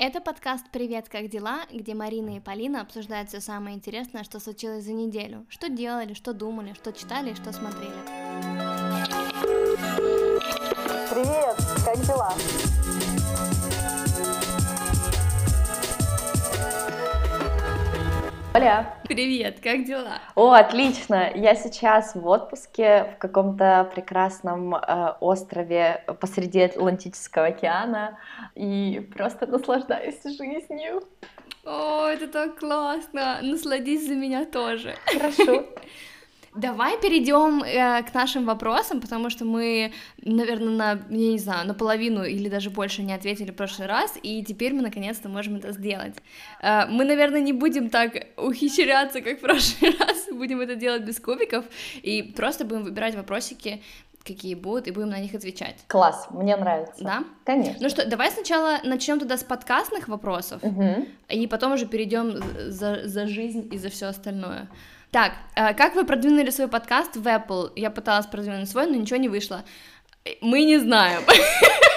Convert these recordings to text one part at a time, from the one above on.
Это подкаст «Привет, как дела?», где Марина и Полина обсуждают все самое интересное, что случилось за неделю. Что делали, что думали, что читали и что смотрели. Привет, как дела? Оля. Привет, как дела? О, отлично. Я сейчас в отпуске в каком-то прекрасном э, острове посреди Атлантического океана и просто наслаждаюсь жизнью. О, это так классно. Насладись за меня тоже. Хорошо. Давай перейдем э, к нашим вопросам, потому что мы, наверное, на, я не знаю, наполовину или даже больше не ответили в прошлый раз, и теперь мы наконец-то можем это сделать. Э, мы, наверное, не будем так ухищряться, как в прошлый раз, будем это делать без кубиков, и просто будем выбирать вопросики, какие будут, и будем на них отвечать. Класс, мне нравится. Да? Конечно. Ну что, давай сначала начнем туда с подкастных вопросов, Угу. и потом уже перейдем за, за жизнь и за все остальное. Так, э, как вы продвинули свой подкаст в Apple? Я пыталась продвинуть свой, но ничего не вышло. Э, Мы не знаем.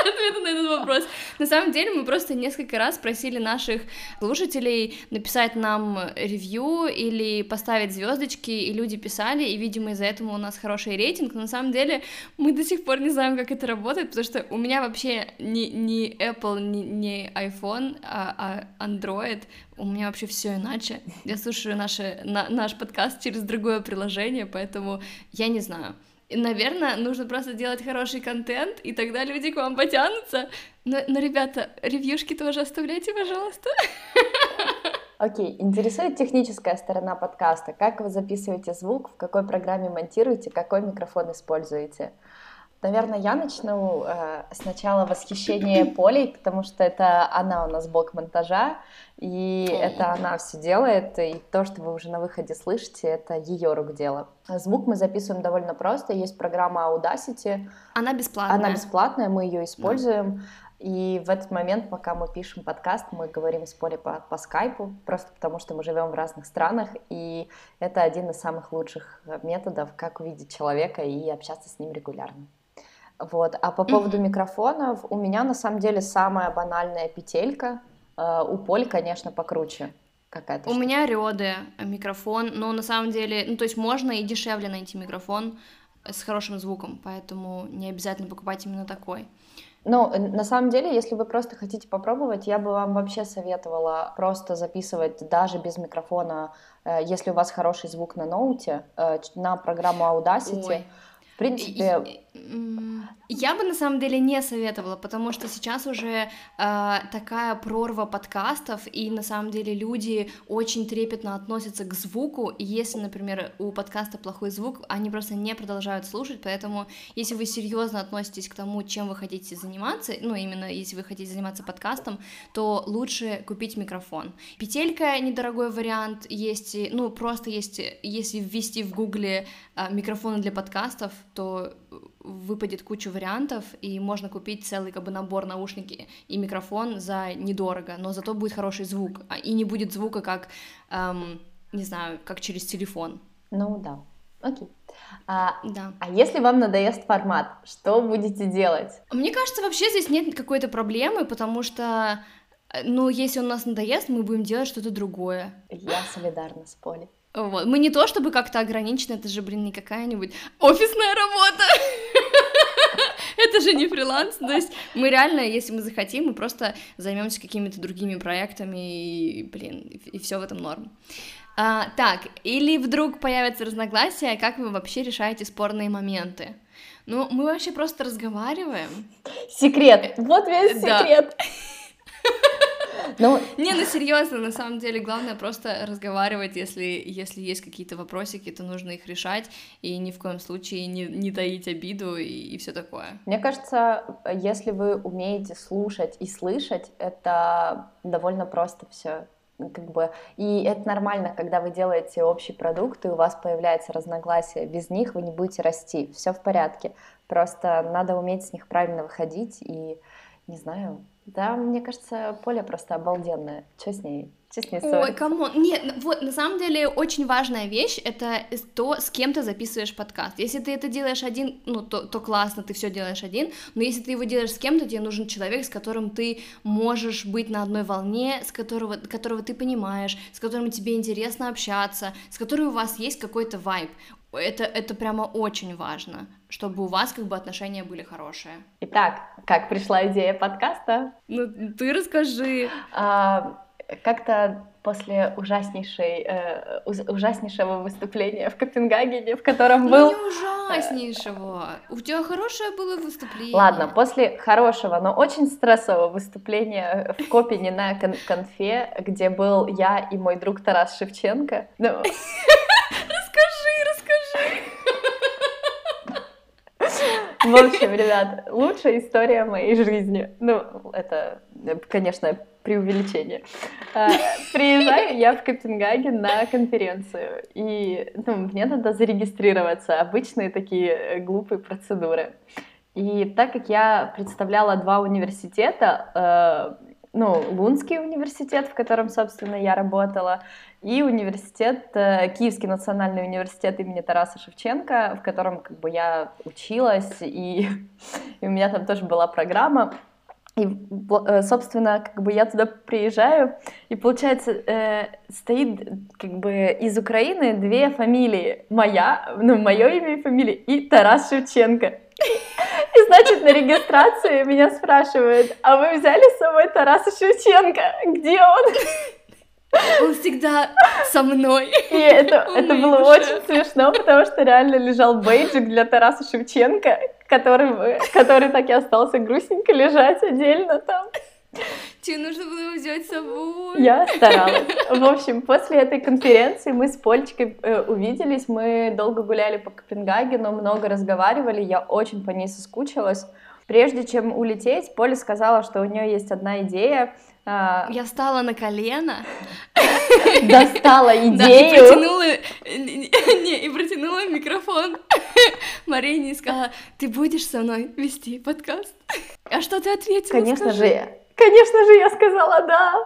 Ответа на этот вопрос. На самом деле мы просто несколько раз просили наших слушателей написать нам ревью или поставить звездочки, и люди писали, и, видимо, из-за этого у нас хороший рейтинг, но на самом деле мы до сих пор не знаем, как это работает, потому что у меня вообще не, не Apple, не, не iPhone, а, а Android, у меня вообще все иначе. Я слушаю наши, на, наш подкаст через другое приложение, поэтому я не знаю. И, наверное, нужно просто делать хороший контент, и тогда люди к вам потянутся. Но, но ребята, ревьюшки тоже оставляйте, пожалуйста. Окей, интересует техническая сторона подкаста. Как вы записываете звук, в какой программе монтируете, какой микрофон используете? Наверное, я начну э, сначала восхищение Полей, потому что это она у нас бок монтажа, и это она все делает, и то, что вы уже на выходе слышите, это ее рук дело. Звук мы записываем довольно просто, есть программа Audacity, Она бесплатная. она бесплатная, мы ее используем. И в этот момент, пока мы пишем подкаст, мы говорим с Полей по, по скайпу, просто потому что мы живем в разных странах, и это один из самых лучших э, методов, как увидеть человека и общаться с ним регулярно. Вот. А по поводу микрофонов, у меня на самом деле самая банальная петелька, э, у Поли, конечно, покруче какая-то. У штука. меня Рёде микрофон, но на самом деле, ну то есть можно и дешевле найти микрофон с хорошим звуком, поэтому не обязательно покупать именно такой. Ну, э, на самом деле, если вы просто хотите попробовать, я бы вам вообще советовала просто записывать даже без микрофона, э, если у вас хороший звук на ноуте, э, на программу Audacity. Ой. В принципе, Я бы на самом деле не советовала, потому что сейчас уже э, такая прорва подкастов, и на самом деле люди очень трепетно относятся к звуку, и если, например, у подкаста плохой звук, они просто не продолжают слушать, поэтому если вы серьезно относитесь к тому, чем вы хотите заниматься, ну именно если вы хотите заниматься подкастом, то лучше купить микрофон. Петелька недорогой вариант, есть, ну просто есть, если ввести в гугле а, микрофоны для подкастов, то выпадет куча вариантов, и можно купить целый как бы набор наушники и микрофон за недорого, но зато будет хороший звук, а, и не будет звука как, эм, не знаю, как через телефон. ну да, окей. А, Да. а если вам надоест формат, что будете делать? Мне кажется, вообще здесь нет какой-то проблемы, потому что, э, ну, если он нас надоест, мы будем делать что-то другое. Я солидарна с Полей. Вот. Мы не то чтобы как-то ограничены, это же, блин, не какая-нибудь офисная работа. Это же не фриланс, то есть мы реально, если мы захотим, мы просто займемся какими-то другими проектами, и, блин, и все в этом норм. А, так, или вдруг появятся разногласия, как вы вообще решаете спорные моменты? Ну, мы вообще просто разговариваем. Секрет, вот весь да. секрет. Ну, Не, ну серьезно, на самом деле, главное просто разговаривать, если, если есть какие-то вопросики, то нужно их решать, и ни в коем случае не, не таить обиду и, и все такое. Мне кажется, если вы умеете слушать и слышать, это довольно просто все. Как бы, и это нормально, когда вы делаете общий продукт, и у вас появляется разногласие. Без них вы не будете расти. Все в порядке. Просто надо уметь с них правильно выходить. И не знаю. Да, мне кажется, Поля просто обалденная. Что с ней? Честнее Ой, come on. Нет, вот на самом деле очень важная вещь это то, с кем ты записываешь подкаст. Если ты это делаешь один, ну то, то классно, ты все делаешь один. Но если ты его делаешь с кем-то, тебе нужен человек, с которым ты можешь быть на одной волне, с которого, которого ты понимаешь, с которым тебе интересно общаться, с которым у вас есть какой-то вайб. Это, это прямо очень важно, чтобы у вас как бы отношения были хорошие. Итак, как пришла идея подкаста? Ну, ты расскажи. А, как-то после ужаснейшей, э, ужаснейшего выступления в Копенгагене, в котором ну, был... не ужаснейшего, у тебя хорошее было выступление. Ладно, после хорошего, но очень стрессового выступления в Копене на кон- конфе, где был я и мой друг Тарас Шевченко. Ну... Расскажи, расскажи. В общем, ребят, лучшая история моей жизни. Ну, это, конечно, преувеличение. А, приезжаю я в Копенгаген на конференцию, и ну, мне надо зарегистрироваться. Обычные такие э, глупые процедуры. И так как я представляла два университета, э, ну, Лунский университет, в котором, собственно, я работала, и университет, э, Киевский национальный университет имени Тараса Шевченко, в котором как бы я училась, и, и у меня там тоже была программа. И, э, собственно, как бы я туда приезжаю, и получается, э, стоит как бы из Украины две фамилии. Моя, ну, мое имя и фамилия, и Тарас Шевченко. И, значит, на регистрации меня спрашивают, а вы взяли с собой Тараса Шевченко? Где он? Он всегда со мной. И это, это было душе. очень смешно, потому что реально лежал бейджик для Тараса Шевченко, который, который так и остался грустненько лежать отдельно там. Тебе нужно было его взять с собой. Я старалась. В общем, после этой конференции мы с Польчикой э, увиделись, мы долго гуляли по Копенгагену, много разговаривали, я очень по ней соскучилась. Прежде чем улететь, Поля сказала, что у нее есть одна идея — а... Я встала на колено. Достала идею. Да, и протянула, не, и протянула микрофон Марине и сказала, ты будешь со мной вести подкаст? А что ты ответила? Конечно скажи? же, конечно же, я сказала да.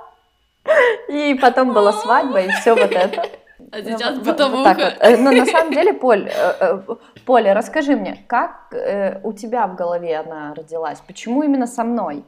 И потом была свадьба, и все вот это. А сейчас бытовуха. Вот вот. Э, но на самом деле, Поль, э, э, Поля, расскажи мне, как у тебя в голове она родилась? Почему именно со мной?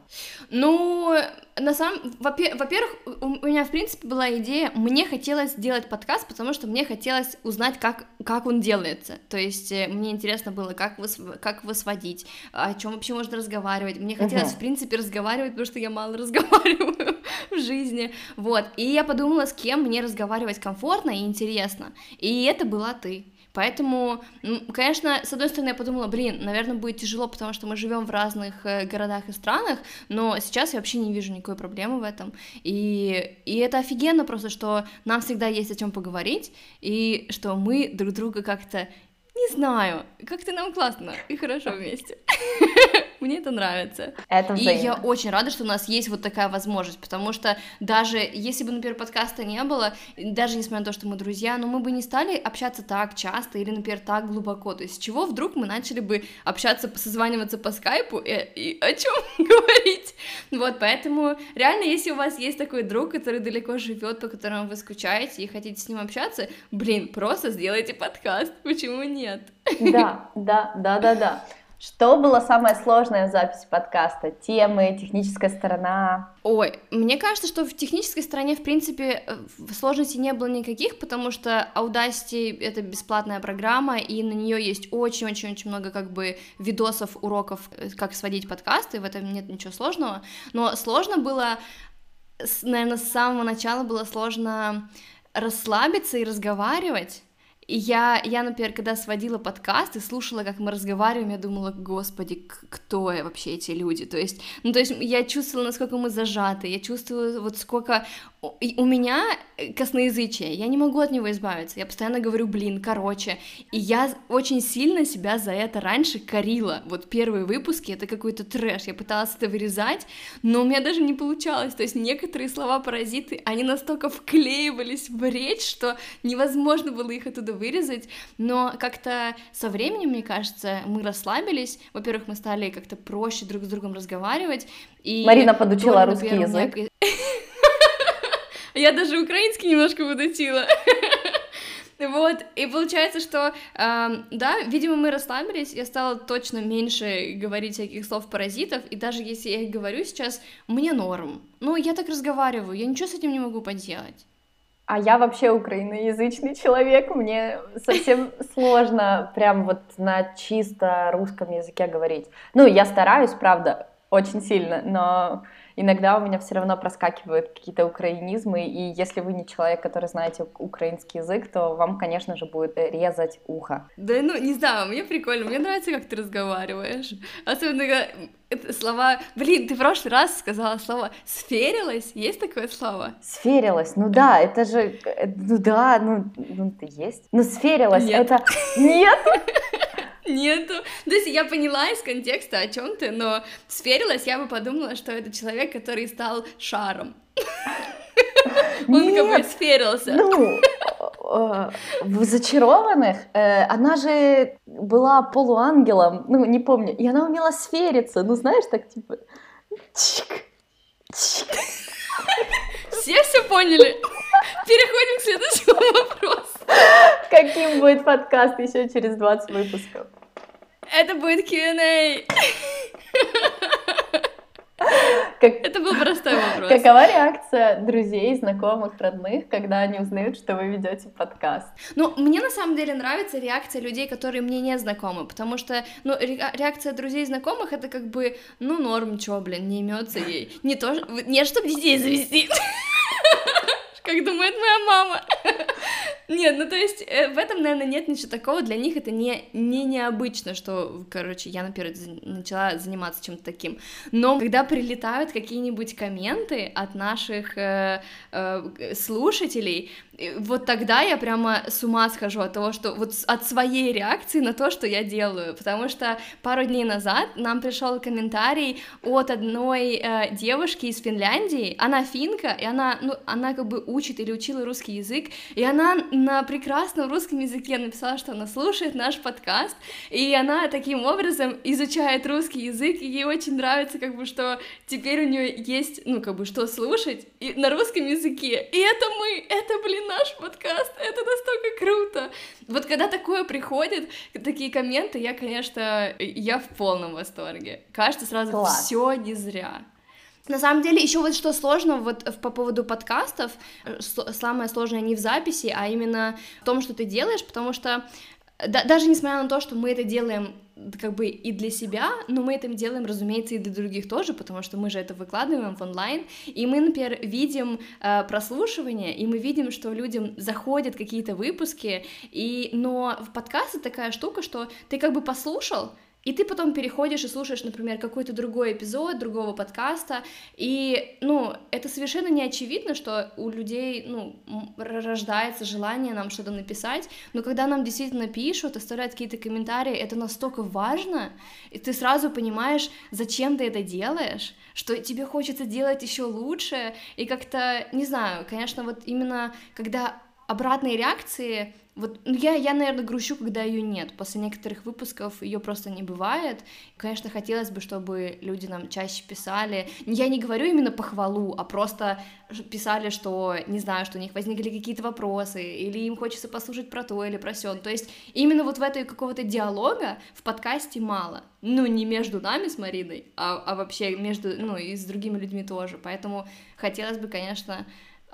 Ну, на самом... Во-первых, у меня, в принципе, была идея, мне хотелось сделать подкаст, потому что мне хотелось узнать, как, как он делается. То есть мне интересно было, как, выс... как его сводить, о чем вообще можно разговаривать. Мне хотелось, uh-huh. в принципе, разговаривать, потому что я мало разговариваю в жизни. Вот. И я подумала, с кем мне разговаривать комфортно и интересно. И это была ты. Поэтому, конечно, с одной стороны, я подумала, блин, наверное, будет тяжело, потому что мы живем в разных э, городах и странах, но сейчас я вообще не вижу никакой проблемы в этом. И, и это офигенно просто, что нам всегда есть о чем поговорить, и что мы друг друга как-то не знаю, как-то нам классно и хорошо вместе. Мне это нравится. Это И я очень рада, что у нас есть вот такая возможность, потому что даже если бы, например, подкаста не было, даже несмотря на то, что мы друзья, но мы бы не стали общаться так часто или, например, так глубоко. То есть с чего вдруг мы начали бы общаться, созваниваться по скайпу и, и о чем говорить? Вот, поэтому реально, если у вас есть такой друг, который далеко живет, по которому вы скучаете и хотите с ним общаться, блин, просто сделайте подкаст, почему нет? Да, да, да, да, да. Что было самое сложное в записи подкаста? Темы, техническая сторона? Ой, мне кажется, что в технической стороне, в принципе, э, сложностей не было никаких, потому что Audacity — это бесплатная программа, и на нее есть очень-очень-очень много как бы видосов, уроков, э, как сводить подкасты, в этом нет ничего сложного, но сложно было, наверное, с самого начала было сложно расслабиться и разговаривать, я, я, например, когда сводила подкаст и слушала, как мы разговариваем, я думала, господи, кто я вообще эти люди? То есть, ну, то есть я чувствовала, насколько мы зажаты, я чувствовала, вот сколько у меня э, косноязычие, я не могу от него избавиться, я постоянно говорю, блин, короче, и я очень сильно себя за это раньше корила, вот первые выпуски, это какой-то трэш, я пыталась это вырезать, но у меня даже не получалось, то есть некоторые слова-паразиты, они настолько вклеивались в речь, что невозможно было их оттуда вырезать, но как-то со временем, мне кажется, мы расслабились, во-первых, мы стали как-то проще друг с другом разговаривать, и... Марина подучила русский язык. Я даже украинский немножко подучила. Вот, и получается, что, э, да, видимо, мы расслабились, я стала точно меньше говорить всяких слов-паразитов, и даже если я их говорю сейчас, мне норм. Ну, я так разговариваю, я ничего с этим не могу поделать. А я вообще украиноязычный человек, мне совсем сложно прям вот на чисто русском языке говорить. Ну, я стараюсь, правда, очень сильно, но иногда у меня все равно проскакивают какие-то украинизмы, и если вы не человек, который знаете украинский язык, то вам, конечно же, будет резать ухо. Да, ну, не знаю, мне прикольно, мне нравится, как ты разговариваешь. Особенно это слова... Блин, ты в прошлый раз сказала слово «сферилась». Есть такое слово? Сферилась, ну да, это же... Э, ну да, ну, ну есть. Ну, сферилась, Нет. это... Нет! Нету. То есть я поняла из контекста, о чем ты, но сферилась, я бы подумала, что это человек, который стал шаром. Он как бы сферился. Ну, э, в «Зачарованных» э, она же была полуангелом, ну, не помню, и она умела сфериться, ну, знаешь, так типа... Чик, чик. Все все поняли? Perеходим к следующему вопросу. Каким будет подкаст еще через 20 выпусков? Это будет Q&A. Как... Это был простой вопрос. Какова реакция друзей, знакомых, родных, когда они узнают, что вы ведете подкаст? Ну, мне на самом деле нравится реакция людей, которые мне не знакомы, потому что, ну, реакция друзей и знакомых это как бы, ну, норм, чё, блин, не имется ей. Не то, не чтобы детей завести. Как думает моя мама. Нет, ну то есть э, в этом, наверное, нет ничего такого. Для них это не, не необычно, что, короче, я, например, начала заниматься чем-то таким. Но когда прилетают какие-нибудь комменты от наших э, э, слушателей, вот тогда я прямо с ума схожу от того, что вот от своей реакции на то, что я делаю, потому что пару дней назад нам пришел комментарий от одной э, девушки из Финляндии, она финка, и она, ну, она как бы учит или учила русский язык, и она на прекрасном русском языке написала, что она слушает наш подкаст, и она таким образом изучает русский язык, и ей очень нравится, как бы, что теперь у нее есть, ну, как бы, что слушать и на русском языке, и это мы, это, блин, наш подкаст, это настолько круто. Вот когда такое приходит, такие комменты, я, конечно, я в полном восторге. Кажется сразу, все не зря. На самом деле, еще вот что сложно вот по поводу подкастов, э, самое сложное не в записи, а именно в том, что ты делаешь, потому что да, даже несмотря на то, что мы это делаем как бы и для себя, но мы это делаем, разумеется, и для других тоже, потому что мы же это выкладываем в онлайн, и мы, например, видим э, прослушивание, и мы видим, что людям заходят какие-то выпуски, и, но в подкасте такая штука, что ты как бы послушал, и ты потом переходишь и слушаешь, например, какой-то другой эпизод другого подкаста, и, ну, это совершенно не очевидно, что у людей, ну, рождается желание нам что-то написать, но когда нам действительно пишут, оставляют какие-то комментарии, это настолько важно, и ты сразу понимаешь, зачем ты это делаешь, что тебе хочется делать еще лучше, и как-то, не знаю, конечно, вот именно когда обратные реакции вот ну, я, я, наверное, грущу, когда ее нет. После некоторых выпусков ее просто не бывает. Конечно, хотелось бы, чтобы люди нам чаще писали. Я не говорю именно похвалу, а просто писали, что, не знаю, что у них возникли какие-то вопросы, или им хочется послушать про то или про сё. То есть именно вот в этой какого-то диалога в подкасте мало. Ну, не между нами с Мариной, а, а вообще между, ну, и с другими людьми тоже. Поэтому хотелось бы, конечно,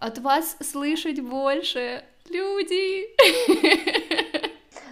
от вас слышать больше, люди.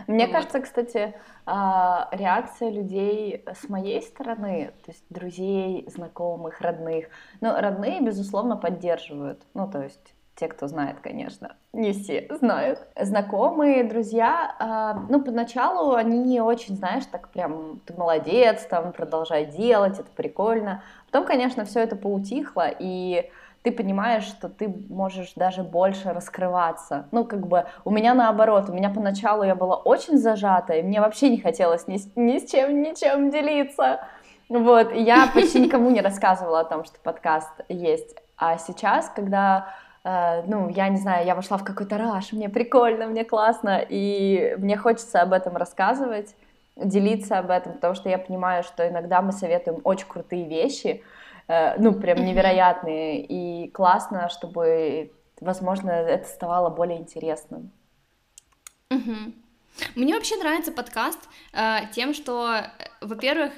Мне вот. кажется, кстати, а, реакция людей с моей стороны, то есть друзей, знакомых, родных, ну, родные, безусловно, поддерживают, ну, то есть те, кто знает, конечно, не все знают. Знакомые, друзья, э, ну, поначалу они не очень, знаешь, так прям, ты молодец, там, продолжай делать, это прикольно. Потом, конечно, все это поутихло, и ты понимаешь, что ты можешь даже больше раскрываться. Ну, как бы у меня наоборот, у меня поначалу я была очень зажата, и мне вообще не хотелось ни, ни с чем, ничем делиться. Вот, я почти никому не рассказывала о том, что подкаст есть. А сейчас, когда Uh, ну, я не знаю, я вошла в какой-то раш, мне прикольно, мне классно, и мне хочется об этом рассказывать, делиться об этом, потому что я понимаю, что иногда мы советуем очень крутые вещи, Э, ну, прям невероятные, и классно, чтобы возможно, это ставало более интересным. Угу. Мне вообще нравится подкаст э, тем, что, э, во-первых,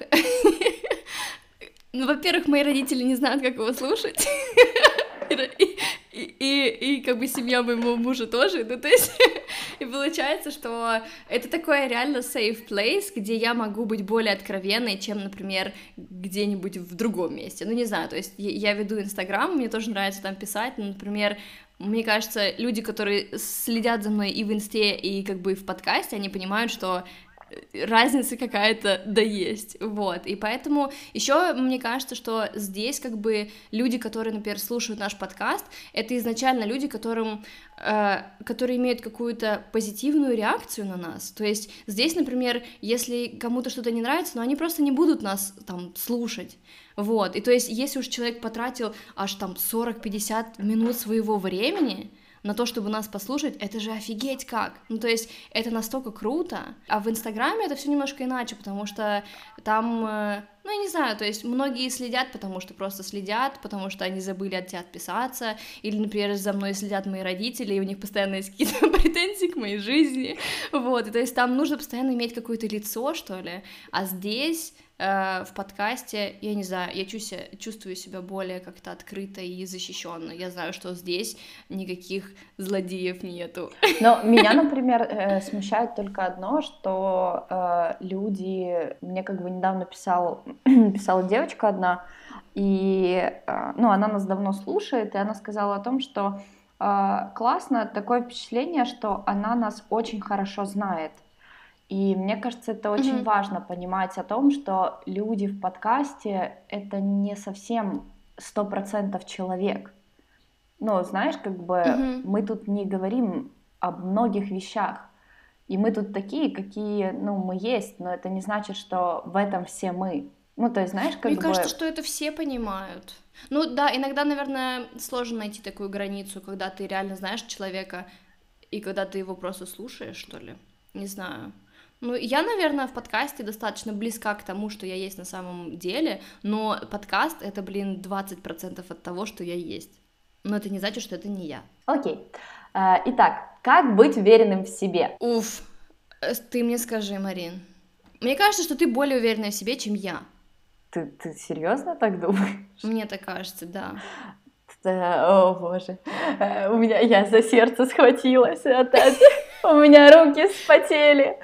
ну, во-первых, мои родители не знают, как его слушать. И, и, и как бы семья моего мужа тоже, ну то есть, и получается, что это такое реально safe place, где я могу быть более откровенной, чем, например, где-нибудь в другом месте, ну не знаю, то есть я, веду Инстаграм, мне тоже нравится там писать, ну, например, мне кажется, люди, которые следят за мной и в инсте, и как бы в подкасте, они понимают, что разница какая-то да есть, вот, и поэтому еще мне кажется, что здесь как бы люди, которые, например, слушают наш подкаст, это изначально люди, которым, э, которые имеют какую-то позитивную реакцию на нас, то есть здесь, например, если кому-то что-то не нравится, но они просто не будут нас там слушать, вот, и то есть если уж человек потратил аж там 40-50 минут своего времени, на то, чтобы нас послушать, это же офигеть как. Ну, то есть это настолько круто. А в Инстаграме это все немножко иначе, потому что там, э, ну, я не знаю, то есть многие следят, потому что просто следят, потому что они забыли от тебя отписаться, или, например, за мной следят мои родители, и у них постоянно есть какие-то претензии к моей жизни, вот, и то есть там нужно постоянно иметь какое-то лицо, что ли, а здесь в подкасте, я не знаю, я чувствую себя более как-то открыто и защищенно. Я знаю, что здесь никаких злодеев нету. Но меня, например, э, смущает только одно, что э, люди, мне как бы недавно писал, писала девочка одна, и, ну, она нас давно слушает, и она сказала о том, что классно, такое впечатление, что она нас очень хорошо знает. И мне кажется, это очень mm-hmm. важно понимать о том, что люди в подкасте это не совсем сто процентов человек. Ну, знаешь, как бы mm-hmm. мы тут не говорим об многих вещах. И мы тут такие, какие, ну, мы есть, но это не значит, что в этом все мы. Ну, то есть, знаешь, как Мне бы... кажется, что это все понимают. Ну, да, иногда, наверное, сложно найти такую границу, когда ты реально знаешь человека, и когда ты его просто слушаешь, что ли. Не знаю. Ну, я, наверное, в подкасте достаточно близка к тому, что я есть на самом деле, но подкаст — это, блин, 20% от того, что я есть. Но это не значит, что это не я. Окей. Okay. Итак, как быть уверенным в себе? Уф, э, ты мне скажи, Марин. Мне кажется, что ты более уверенная в себе, чем я. Ты, ты серьезно так думаешь? Мне так кажется, да. О боже, э, у меня я за сердце схватилась опять. У меня руки вспотели.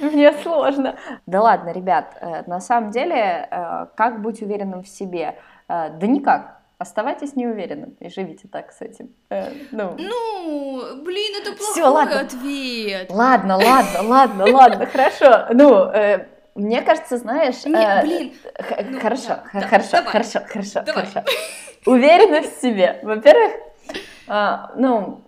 Мне сложно. Да ладно, ребят, э, на самом деле, э, как быть уверенным в себе? Э, да никак. Оставайтесь неуверенным и живите так с этим. Ну, ну блин, это плохой Всё, ладно. ответ. Ладно, ладно, ладно, ладно, хорошо. Ну, мне кажется, знаешь... Нет, блин. Ну, хорошо, да, хорошо, да, хорошо, хорошо, давай. хорошо. Уверенность в себе. Во-первых, ну,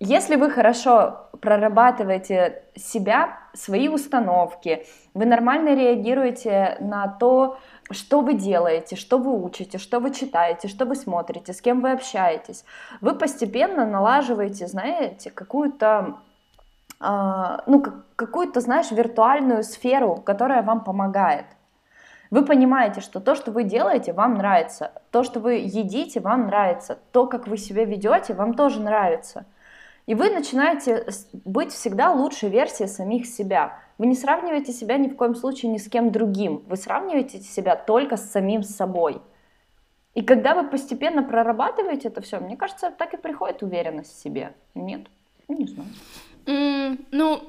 если вы хорошо прорабатываете себя, свои установки, вы нормально реагируете на то, что вы делаете, что вы учите, что вы читаете, что вы смотрите, с кем вы общаетесь, вы постепенно налаживаете, знаете, какую-то Uh, ну, какую-то, знаешь, виртуальную сферу, которая вам помогает. Вы понимаете, что то, что вы делаете, вам нравится, то, что вы едите, вам нравится, то, как вы себя ведете, вам тоже нравится. И вы начинаете быть всегда лучшей версией самих себя. Вы не сравниваете себя ни в коем случае ни с кем другим. Вы сравниваете себя только с самим собой. И когда вы постепенно прорабатываете это все, мне кажется, так и приходит уверенность в себе. Нет? Ну, не знаю. Mm, ну,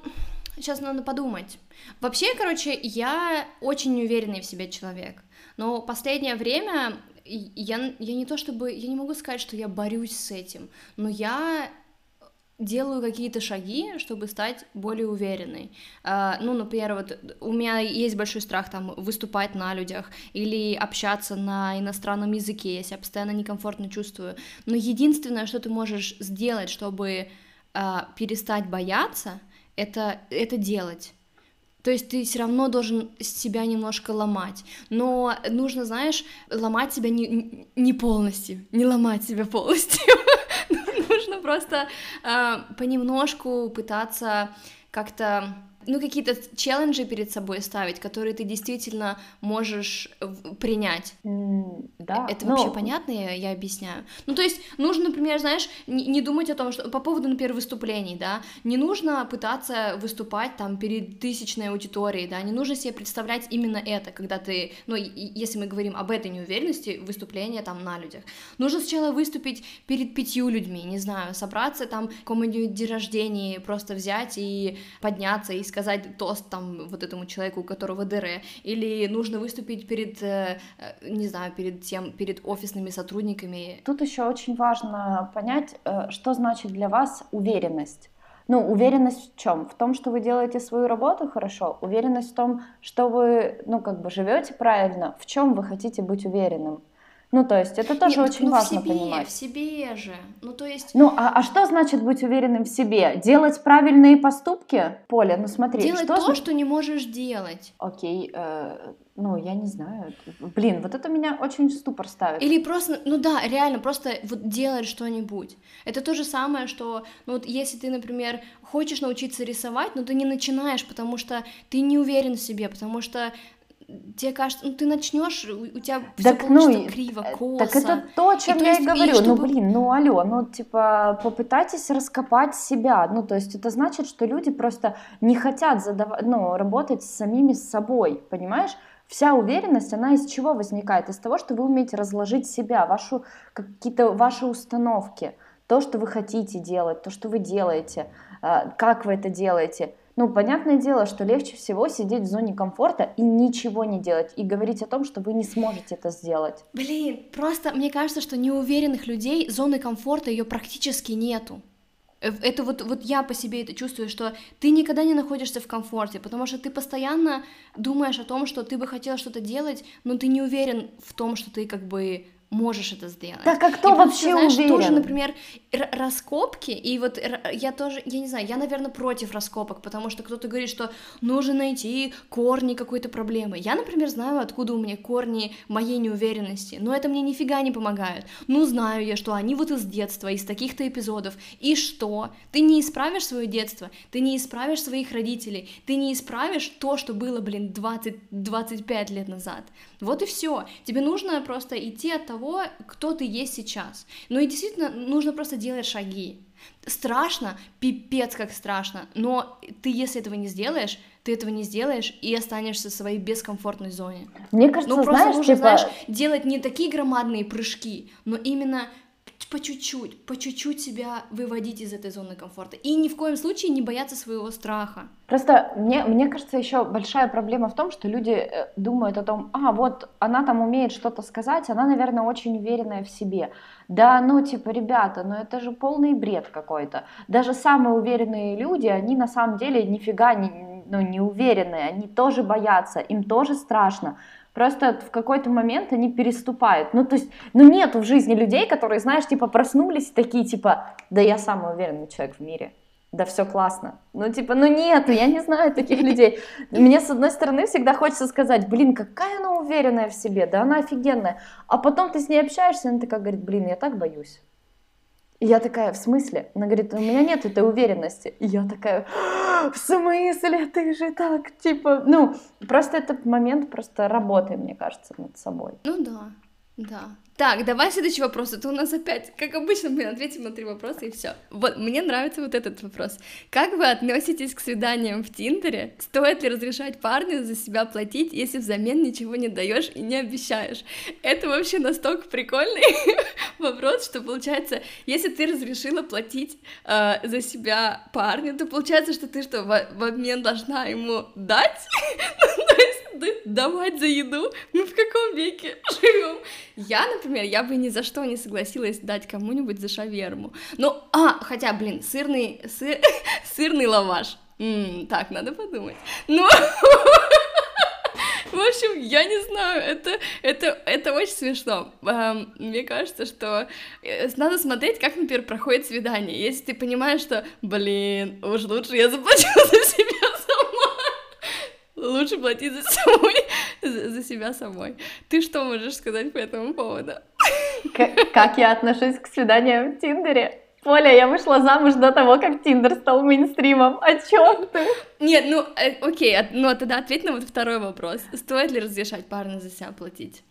сейчас надо подумать. Вообще, короче, я очень уверенный в себе человек. Но последнее время я, я не то чтобы... Я не могу сказать, что я борюсь с этим, но я делаю какие-то шаги, чтобы стать более уверенной. Uh, ну, например, вот у меня есть большой страх там выступать на людях или общаться на иностранном языке, я себя постоянно некомфортно чувствую. Но единственное, что ты можешь сделать, чтобы uh, перестать бояться, это, это делать. То есть ты все равно должен себя немножко ломать. Но нужно, знаешь, ломать себя не, не полностью, не ломать себя полностью. просто э, понемножку пытаться как-то ну, какие-то челленджи перед собой ставить, которые ты действительно можешь принять. Mm, да. Это но... вообще понятно, я, я объясняю? Ну, то есть, нужно, например, знаешь, не, не думать о том, что по поводу, например, выступлений, да, не нужно пытаться выступать там перед тысячной аудиторией, да, не нужно себе представлять именно это, когда ты, ну, если мы говорим об этой неуверенности, выступления там на людях. Нужно сначала выступить перед пятью людьми, не знаю, собраться там в каком-нибудь день рождения, просто взять и подняться и сказать тост там вот этому человеку, у которого ДР, или нужно выступить перед, э, э, не знаю, перед тем, перед офисными сотрудниками. Тут еще очень важно понять, э, что значит для вас уверенность. Ну, уверенность в чем? В том, что вы делаете свою работу хорошо, уверенность в том, что вы, ну, как бы живете правильно, в чем вы хотите быть уверенным. Ну, то есть это тоже Нет, очень ну, важно в себе, понимать. В себе же. Ну, то есть... Ну, а, а что значит быть уверенным в себе? Делать правильные поступки? Поля, ну смотри. Делать что то, зна... что не можешь делать. Окей, э, ну, я не знаю. Блин, вот это меня очень в ступор ставит. Или просто, ну да, реально, просто вот делать что-нибудь. Это то же самое, что, ну вот если ты, например, хочешь научиться рисовать, но ты не начинаешь, потому что ты не уверен в себе, потому что тебе кажется, ну ты начнешь, у тебя все так, получится ну, криво, косо. Так это то, о чем и я то и говорю. И ну, чтобы... Ну блин, ну алло, ну типа попытайтесь раскопать себя. Ну то есть это значит, что люди просто не хотят задавать, ну работать с самими собой, понимаешь? Вся уверенность, она из чего возникает? Из того, что вы умеете разложить себя, вашу, какие-то ваши установки, то, что вы хотите делать, то, что вы делаете, э, как вы это делаете. Ну, понятное дело, что легче всего сидеть в зоне комфорта и ничего не делать, и говорить о том, что вы не сможете это сделать. Блин, просто мне кажется, что неуверенных людей зоны комфорта ее практически нету. Э, это вот, вот я по себе это чувствую, что ты никогда не находишься в комфорте, потому что ты постоянно думаешь о том, что ты бы хотел что-то делать, но ты не уверен в том, что ты как бы можешь это сделать. Так а кто и вообще ты, знаешь, уверен? тоже, например, раскопки, и вот я тоже, я не знаю, я, наверное, против раскопок, потому что кто-то говорит, что нужно найти корни какой-то проблемы. Я, например, знаю, откуда у меня корни моей неуверенности, но это мне нифига не помогает. Ну, знаю я, что они вот из детства, из таких-то эпизодов, и что? Ты не исправишь свое детство, ты не исправишь своих родителей, ты не исправишь то, что было, блин, 20-25 лет назад. Вот и все. Тебе нужно просто идти от того, кто ты есть сейчас. Ну и действительно, нужно просто делать шаги. Страшно, пипец как страшно, но ты, если этого не сделаешь, ты этого не сделаешь и останешься в своей бескомфортной зоне. Мне кажется, ну, просто знаешь, нужно, типа... знаешь, делать не такие громадные прыжки, но именно по чуть-чуть, по чуть-чуть себя выводить из этой зоны комфорта. И ни в коем случае не бояться своего страха. Просто мне, мне кажется, еще большая проблема в том, что люди э, думают о том, а, вот она там умеет что-то сказать, она, наверное, очень уверенная в себе. Да, ну, типа, ребята, ну это же полный бред какой-то. Даже самые уверенные люди, они на самом деле нифига не, ну, не уверенные, они тоже боятся, им тоже страшно. Просто в какой-то момент они переступают. Ну, то есть, ну, нету в жизни людей, которые, знаешь, типа проснулись такие, типа, да я самый уверенный человек в мире. Да все классно. Ну, типа, ну нету, я не знаю таких людей. Мне, с одной стороны, всегда хочется сказать, блин, какая она уверенная в себе, да она офигенная. А потом ты с ней общаешься, и она такая говорит, блин, я так боюсь. Я такая, в смысле? Она говорит, у меня нет этой уверенности. И я такая, в смысле? Ты же так, типа, ну, просто этот момент просто работы, мне кажется, над собой. Ну да, да. Так, давай следующий вопрос. Это у нас опять, как обычно, мы ответим на три вопроса и все. Вот, мне нравится вот этот вопрос. Как вы относитесь к свиданиям в Тиндере? Стоит ли разрешать парню за себя платить, если взамен ничего не даешь и не обещаешь? Это вообще настолько прикольный вопрос, что получается, если ты разрешила платить э, за себя парню, то получается, что ты что, в, в обмен должна ему дать? есть давать за еду? Мы в каком веке живем? Я, например, я бы ни за что не согласилась дать кому-нибудь за шаверму. Ну, а, хотя, блин, сырный, сыр, сырный лаваш. М-м, так, надо подумать. Ну, в общем, я не знаю, это, это, это очень смешно. Мне кажется, что э, надо смотреть, как, например, проходит свидание. Если ты понимаешь, что, блин, уж лучше я заплачу за себя лучше платить за, самой, за, себя самой. Ты что можешь сказать по этому поводу? Как, как я отношусь к свиданиям в Тиндере? Поля, я вышла замуж до того, как Тиндер стал мейнстримом. О чем ты? Нет, ну, э, окей, ну а тогда ответь на вот второй вопрос. Стоит ли разрешать парню за себя платить?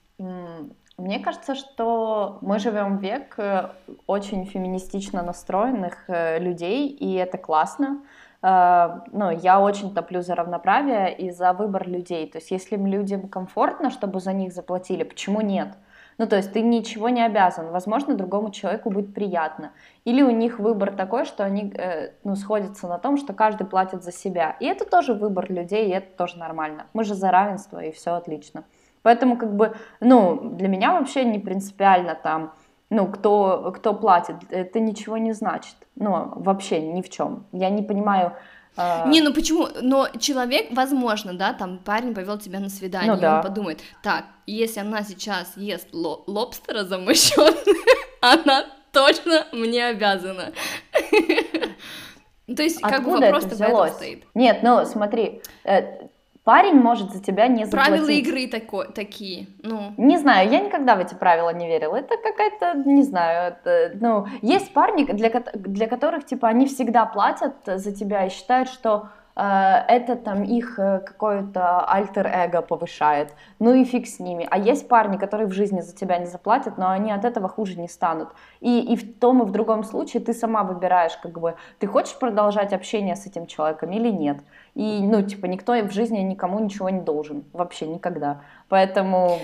Мне кажется, что мы живем в век э, очень феминистично настроенных э, людей, и это классно. Ну, я очень топлю за равноправие и за выбор людей. То есть, если людям комфортно, чтобы за них заплатили, почему нет? Ну, то есть ты ничего не обязан. Возможно, другому человеку будет приятно. Или у них выбор такой, что они э, ну, сходятся на том, что каждый платит за себя. И это тоже выбор людей, и это тоже нормально. Мы же за равенство, и все отлично. Поэтому, как бы, ну, для меня вообще не принципиально там, ну, кто, кто платит. Это ничего не значит. Ну, вообще ни в чем. Я не понимаю, а... Не, ну почему? Но человек, возможно, да, там парень повел тебя на свидание, ну, и да. он подумает, так, если она сейчас ест ло- лобстера за мой счет, она точно мне обязана. То есть, как бы вопрос в этом стоит. Нет, ну смотри, э, парень может за тебя не заплатить. Правила игры тако, такие, ну. Не знаю, я никогда в эти правила не верила. Это какая-то, не знаю, это, ну, есть парни, для, для которых, типа, они всегда платят за тебя и считают, что это там их э, какое-то альтер-эго повышает. Ну и фиг с ними. А есть парни, которые в жизни за тебя не заплатят, но они от этого хуже не станут. И, и в том и в другом случае ты сама выбираешь, как бы, ты хочешь продолжать общение с этим человеком или нет. И, ну, типа, никто в жизни никому ничего не должен. Вообще никогда. Поэтому...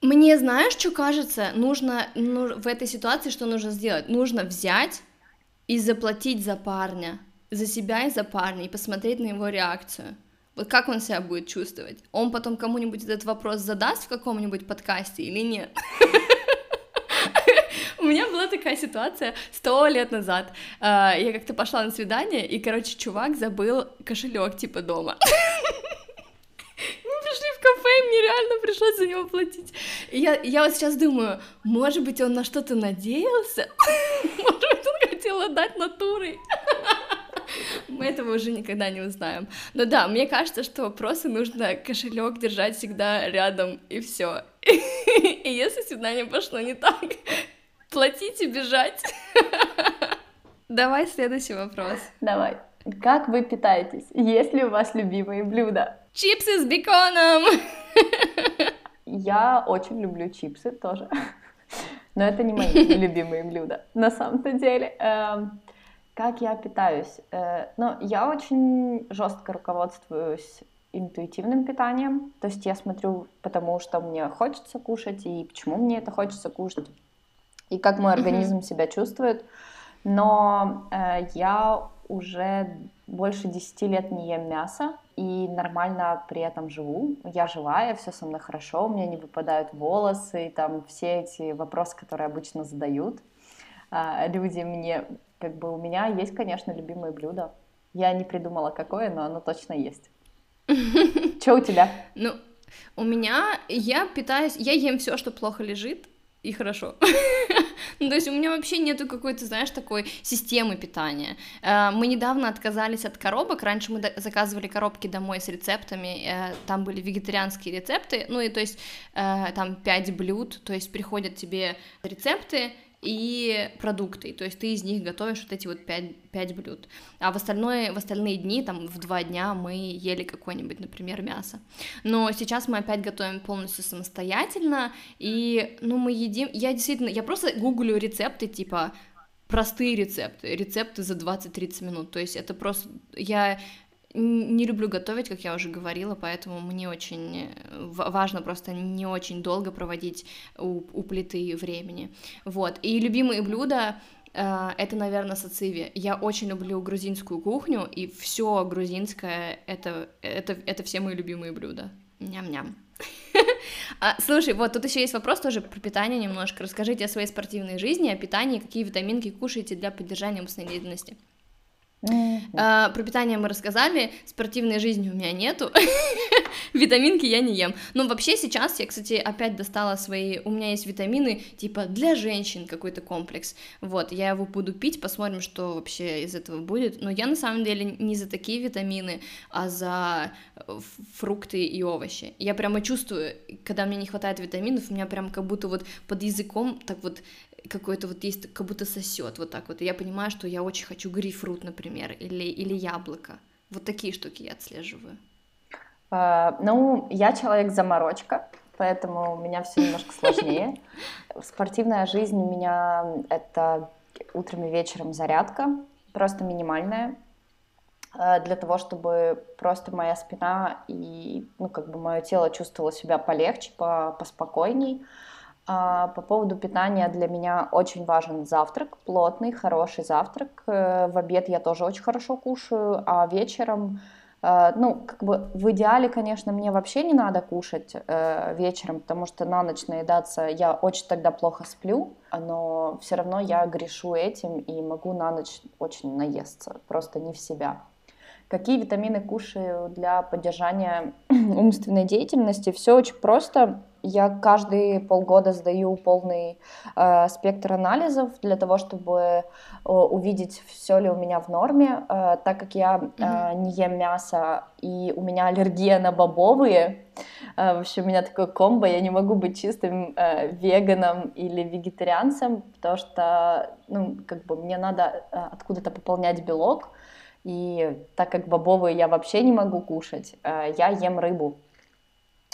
Мне, знаешь, что кажется, нужно ну, в этой ситуации, что нужно сделать? Нужно взять и заплатить за парня за себя и за парня и посмотреть на его реакцию. Вот как он себя будет чувствовать? Он потом кому-нибудь этот вопрос задаст в каком-нибудь подкасте или нет? У меня была такая ситуация сто лет назад. А, я как-то пошла на свидание, и, короче, чувак забыл кошелек типа дома. Мы пришли в кафе, и мне реально пришлось за него платить. И я, я вот сейчас думаю, может быть, он на что-то надеялся? Может быть, он хотел отдать натурой? Мы этого уже никогда не узнаем. Но да, мне кажется, что просто нужно кошелек держать всегда рядом, и все. И если свидание пошло не так, платить и бежать. Давай следующий вопрос. Давай. Как вы питаетесь? Есть ли у вас любимые блюда? Чипсы с беконом! Я очень люблю чипсы тоже. Но это не мои любимые блюда на самом-то деле. Как я питаюсь? Э, ну, я очень жестко руководствуюсь интуитивным питанием. То есть я смотрю, потому что мне хочется кушать, и почему мне это хочется кушать, и как мой организм mm-hmm. себя чувствует. Но э, я уже больше 10 лет не ем мясо и нормально при этом живу. Я живая, все со мной хорошо, у меня не выпадают волосы, и там все эти вопросы, которые обычно задают э, люди мне как бы у меня есть, конечно, любимое блюдо. Я не придумала, какое, но оно точно есть. Что у тебя? Ну, у меня я питаюсь, я ем все, что плохо лежит, и хорошо. ну, то есть у меня вообще нету какой-то, знаешь, такой системы питания. Э, мы недавно отказались от коробок, раньше мы заказывали коробки домой с рецептами, э, там были вегетарианские рецепты, ну и то есть э, там 5 блюд, то есть приходят тебе рецепты, и продукты, то есть ты из них готовишь вот эти вот пять, пять блюд, а в, остальное, в остальные дни, там, в два дня мы ели какое-нибудь, например, мясо. Но сейчас мы опять готовим полностью самостоятельно, и, ну, мы едим, я действительно, я просто гуглю рецепты, типа, простые рецепты, рецепты за 20-30 минут, то есть это просто, я не люблю готовить, как я уже говорила, поэтому мне очень э, важно просто не очень долго проводить у, у плиты времени. Вот. И любимые блюда э, это, наверное, сациви. Я очень люблю грузинскую кухню, и все грузинское это, это, это все мои любимые блюда. Ням-ням. А, слушай, вот тут еще есть вопрос тоже про питание немножко. Расскажите о своей спортивной жизни, о питании, какие витаминки кушаете для поддержания умственной деятельности. А, про питание мы рассказали, спортивной жизни у меня нету, витаминки я не ем. Но вообще сейчас я, кстати, опять достала свои, у меня есть витамины, типа для женщин какой-то комплекс, вот, я его буду пить, посмотрим, что вообще из этого будет, но я на самом деле не за такие витамины, а за э, фрукты и овощи. Я прямо чувствую, когда мне не хватает витаминов, у меня прям как будто вот под языком так вот какой-то вот есть, как будто сосет вот так вот. И я понимаю, что я очень хочу грейпфрут, например, или, или яблоко. Вот такие штуки я отслеживаю. Uh, ну, я человек-заморочка, поэтому у меня все немножко сложнее. Спортивная жизнь у меня это утром и вечером зарядка, просто минимальная, э, для того, чтобы просто моя спина и, ну, как бы мое тело чувствовало себя полегче, по поспокойней. А по поводу питания для меня очень важен завтрак, плотный, хороший завтрак. Э, в обед я тоже очень хорошо кушаю, а вечером Э, ну, как бы в идеале, конечно, мне вообще не надо кушать э, вечером, потому что на ночь наедаться я очень тогда плохо сплю, но все равно я грешу этим и могу на ночь очень наесться, просто не в себя. Какие витамины кушаю для поддержания умственной деятельности? Все очень просто я каждые полгода сдаю полный э, спектр анализов для того, чтобы э, увидеть, все ли у меня в норме, э, так как я э, не ем мясо и у меня аллергия на бобовые. Э, вообще у меня такое комбо, я не могу быть чистым э, веганом или вегетарианцем, потому что, ну, как бы мне надо э, откуда-то пополнять белок, и так как бобовые я вообще не могу кушать, э, я ем рыбу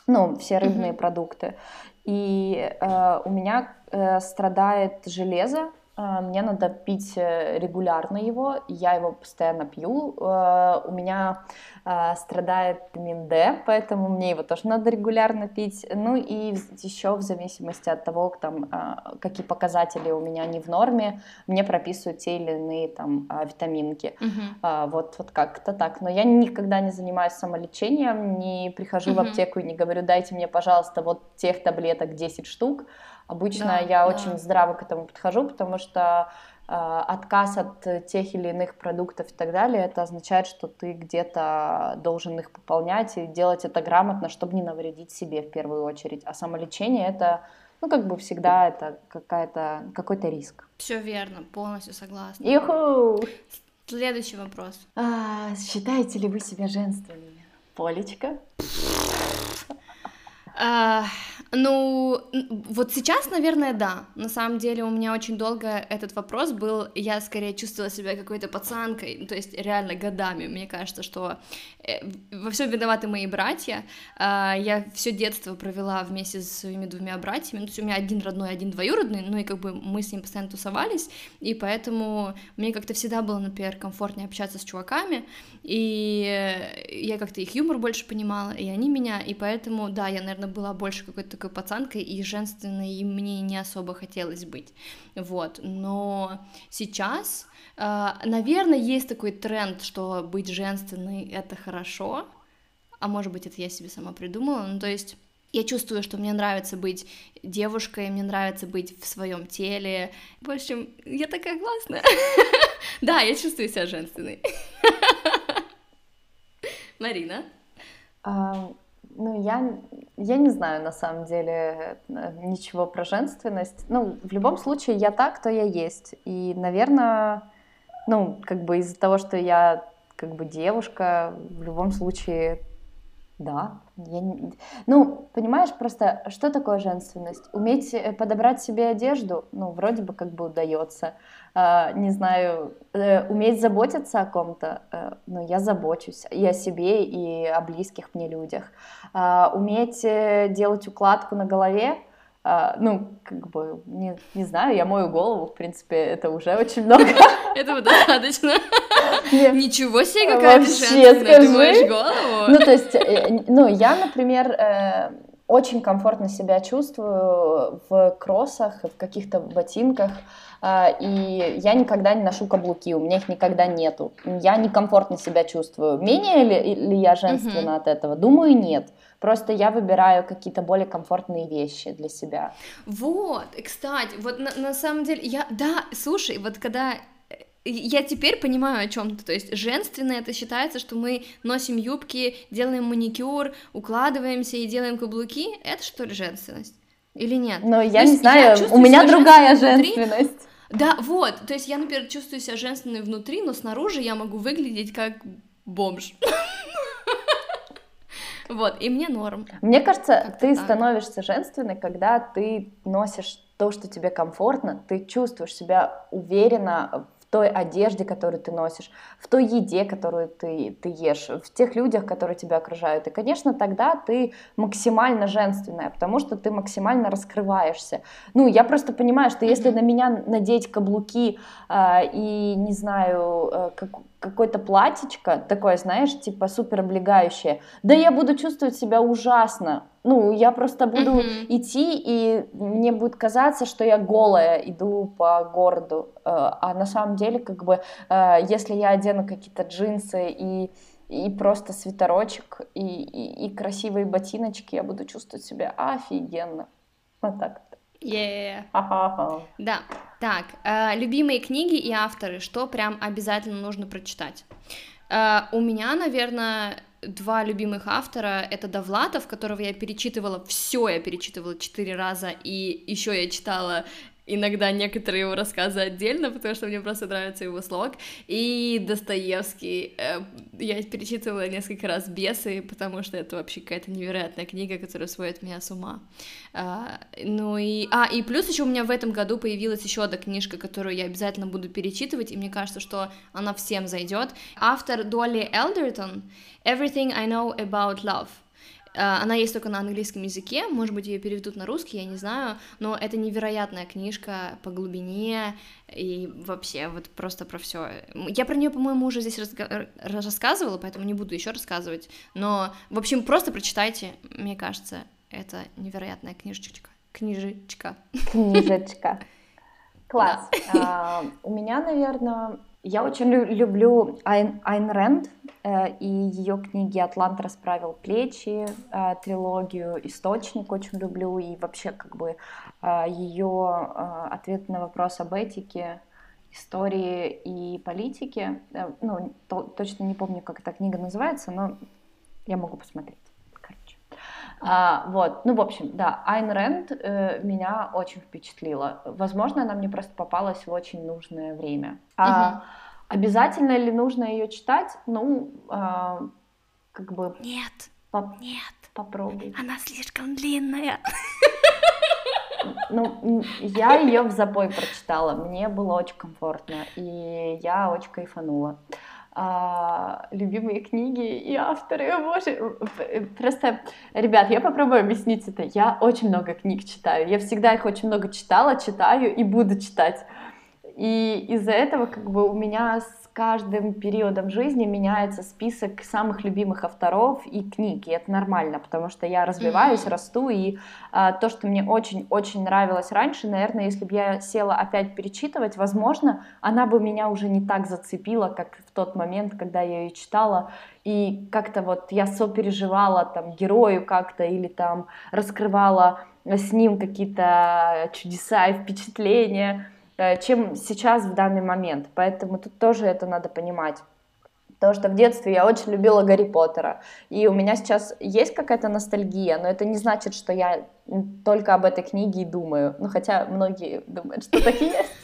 ну, все рыбные mm-hmm. продукты. И э, у меня э, страдает железо, мне надо пить э, регулярно его, я его постоянно пью. Э, у меня а, страдает витамин D, поэтому мне его тоже надо регулярно пить. Ну и еще в зависимости от того, там, а, какие показатели у меня не в норме, мне прописывают те или иные там а, витаминки. Uh-huh. Вот, вот как-то так. Но я никогда не занимаюсь самолечением, не прихожу uh-huh. в аптеку и не говорю, дайте мне, пожалуйста, вот тех таблеток 10 штук. Обычно да, я да. очень здраво к этому подхожу, потому что Э, отказ от тех или иных продуктов и так далее, это означает, что ты где-то должен их пополнять и делать это грамотно, чтобы не навредить себе в первую очередь. А самолечение это, ну, как бы всегда это какая-то, какой-то риск. Все верно, полностью согласна. Юху! Следующий вопрос. А, считаете ли вы себя женственными? Полечка? А, ну, вот сейчас, наверное, да. На самом деле у меня очень долго этот вопрос был, я скорее чувствовала себя какой-то пацанкой, то есть реально годами. Мне кажется, что э, во всем виноваты мои братья. А, я все детство провела вместе с своими двумя братьями. То есть у меня один родной, один двоюродный, ну и как бы мы с ним постоянно тусовались, и поэтому мне как-то всегда было, например, комфортнее общаться с чуваками, и я как-то их юмор больше понимала, и они меня, и поэтому, да, я, наверное, была больше какой-то такой пацанкой, и женственной и мне не особо хотелось быть, вот, но сейчас, э, наверное, есть такой тренд, что быть женственной — это хорошо, а может быть, это я себе сама придумала, ну, то есть я чувствую, что мне нравится быть девушкой, мне нравится быть в своем теле. В общем, я такая классная. Да, я чувствую себя женственной. Марина? Ну, я, я не знаю на самом деле э, ничего про женственность. Ну, в любом случае, я так, то я есть. И, наверное, ну, как бы из-за того, что я как бы девушка, в любом случае да. Я не... Ну, понимаешь, просто что такое женственность? Уметь э, подобрать себе одежду, ну, вроде бы как бы удается. А, не знаю, э, уметь заботиться о ком-то, э, ну, я забочусь и о себе, и о близких мне людях. А, уметь э, делать укладку на голове, а, ну, как бы, не, не знаю, я мою голову, в принципе, это уже очень много. Этого достаточно. Ничего себе, какая ты женственная, ты моешь голову. Ну, то есть, э, ну, я, например, э, очень комфортно себя чувствую в кроссах, в каких-то ботинках, а, и я никогда не ношу каблуки, у меня их никогда нету. Я некомфортно себя чувствую. Менее ли, ли я женственна от этого? Думаю, нет. Просто я выбираю какие-то более комфортные вещи для себя. Вот, кстати, вот на, на самом деле, я, да, слушай, вот когда э, я теперь понимаю о чем-то. То есть женственно это считается, что мы носим юбки, делаем маникюр, укладываемся и делаем каблуки. Это что ли женственность? Или нет? Но я не знаю, я у меня другая женственность. Внутри. Да, вот. То есть я, например, чувствую себя женственной внутри, но снаружи я могу выглядеть как бомж. Вот, и мне норм. Мне кажется, ты становишься женственной, когда ты носишь то, что тебе комфортно, ты чувствуешь себя уверенно той одежде, которую ты носишь, в той еде, которую ты, ты ешь, в тех людях, которые тебя окружают. И, конечно, тогда ты максимально женственная, потому что ты максимально раскрываешься. Ну, я просто понимаю, что если на меня надеть каблуки э, и, не знаю, э, как, какое-то платьечко такое, знаешь, типа супер облегающее, да я буду чувствовать себя ужасно. Ну, я просто буду mm-hmm. идти, и мне будет казаться, что я голая иду по городу. Э, а на самом деле, как бы, э, если я одену какие-то джинсы и и просто свитерочек, и, и, и красивые ботиночки, я буду чувствовать себя офигенно. Вот так. Yeah. Да. Так, э, любимые книги и авторы, что прям обязательно нужно прочитать? Э, у меня, наверное, два любимых автора это Довлатов, которого я перечитывала, все я перечитывала четыре раза, и еще я читала иногда некоторые его рассказы отдельно, потому что мне просто нравится его слог. И Достоевский. Э, я перечитывала несколько раз «Бесы», потому что это вообще какая-то невероятная книга, которая сводит меня с ума. А, ну и... А, и плюс еще у меня в этом году появилась еще одна книжка, которую я обязательно буду перечитывать, и мне кажется, что она всем зайдет. Автор Долли Элдертон «Everything I Know About Love». А, она есть только на английском языке, может быть, ее переведут на русский, я не знаю, но это невероятная книжка по глубине и вообще вот просто про все. Я про нее, по-моему, уже здесь разга- рассказывала, поэтому не буду еще рассказывать. Но, в общем, просто прочитайте, мне кажется, это невероятная книжечка. Книжечка. Книжечка. Класс. А, у меня, наверное, я очень люблю Айн, Айн Рэнд э, и ее книги «Атлант расправил плечи», э, трилогию «Источник» очень люблю, и вообще как бы э, ее э, ответ на вопрос об этике, истории и политике. Э, ну, то, точно не помню, как эта книга называется, но я могу посмотреть. А, вот, ну, в общем, да, Айн Рэнд э, меня очень впечатлила. Возможно, она мне просто попалась в очень нужное время. А, угу. Обязательно ли нужно ее читать? Ну, а, как бы... Нет, поп- нет. Попробуй. Она слишком длинная. Ну, я ее в запой прочитала, мне было очень комфортно, и я очень кайфанула а, любимые книги и авторы. Боже, просто, ребят, я попробую объяснить это. Я очень много книг читаю. Я всегда их очень много читала, читаю и буду читать. И из-за этого как бы у меня каждым периодом жизни меняется список самых любимых авторов и книг, и это нормально, потому что я развиваюсь, mm-hmm. расту, и а, то, что мне очень-очень нравилось раньше, наверное, если бы я села опять перечитывать, возможно, она бы меня уже не так зацепила, как в тот момент, когда я ее читала, и как-то вот я сопереживала там герою как-то, или там раскрывала с ним какие-то чудеса и впечатления, чем сейчас в данный момент. Поэтому тут тоже это надо понимать. Потому что в детстве я очень любила Гарри Поттера. И у меня сейчас есть какая-то ностальгия, но это не значит, что я только об этой книге и думаю. Ну, хотя многие думают, что так и есть.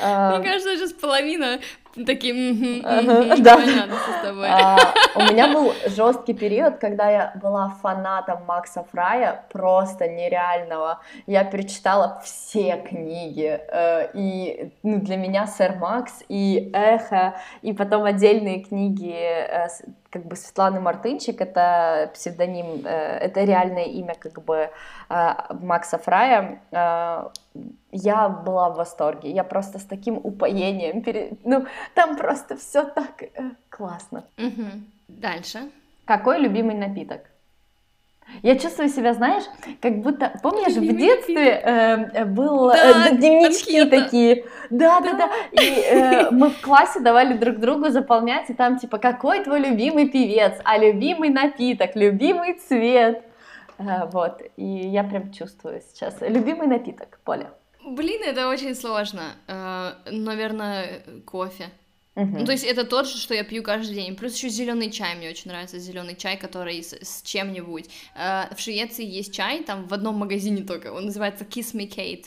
Мне кажется, сейчас половина таким да. А, у меня был жесткий период, когда я была фанатом Макса Фрая, просто нереального. Я перечитала все книги, э, и ну, для меня Сэр Макс и Эхо, и потом отдельные книги э, как бы Светланы Мартынчик, это псевдоним, э, это реальное имя как бы Макса Фрая я была в восторге. Я просто с таким упоением, пере... ну, там просто все так э, классно. Угу. Дальше. Какой любимый напиток? Я чувствую себя, знаешь, как будто, помнишь, в детстве э, э, был да, э, дневнички такие, да, да, да, да. и э, мы в классе давали друг другу заполнять, и там типа, какой твой любимый певец, а любимый напиток, любимый цвет, э, вот, и я прям чувствую сейчас, любимый напиток, Поля. Блин, это очень сложно. Э, наверное, кофе. Uh-huh. Ну, то есть это тот же, что я пью каждый день. Плюс еще зеленый чай. Мне очень нравится зеленый чай, который с, с чем-нибудь. Э, в Швеции есть чай, там в одном магазине только. Он называется Kiss Me Kate.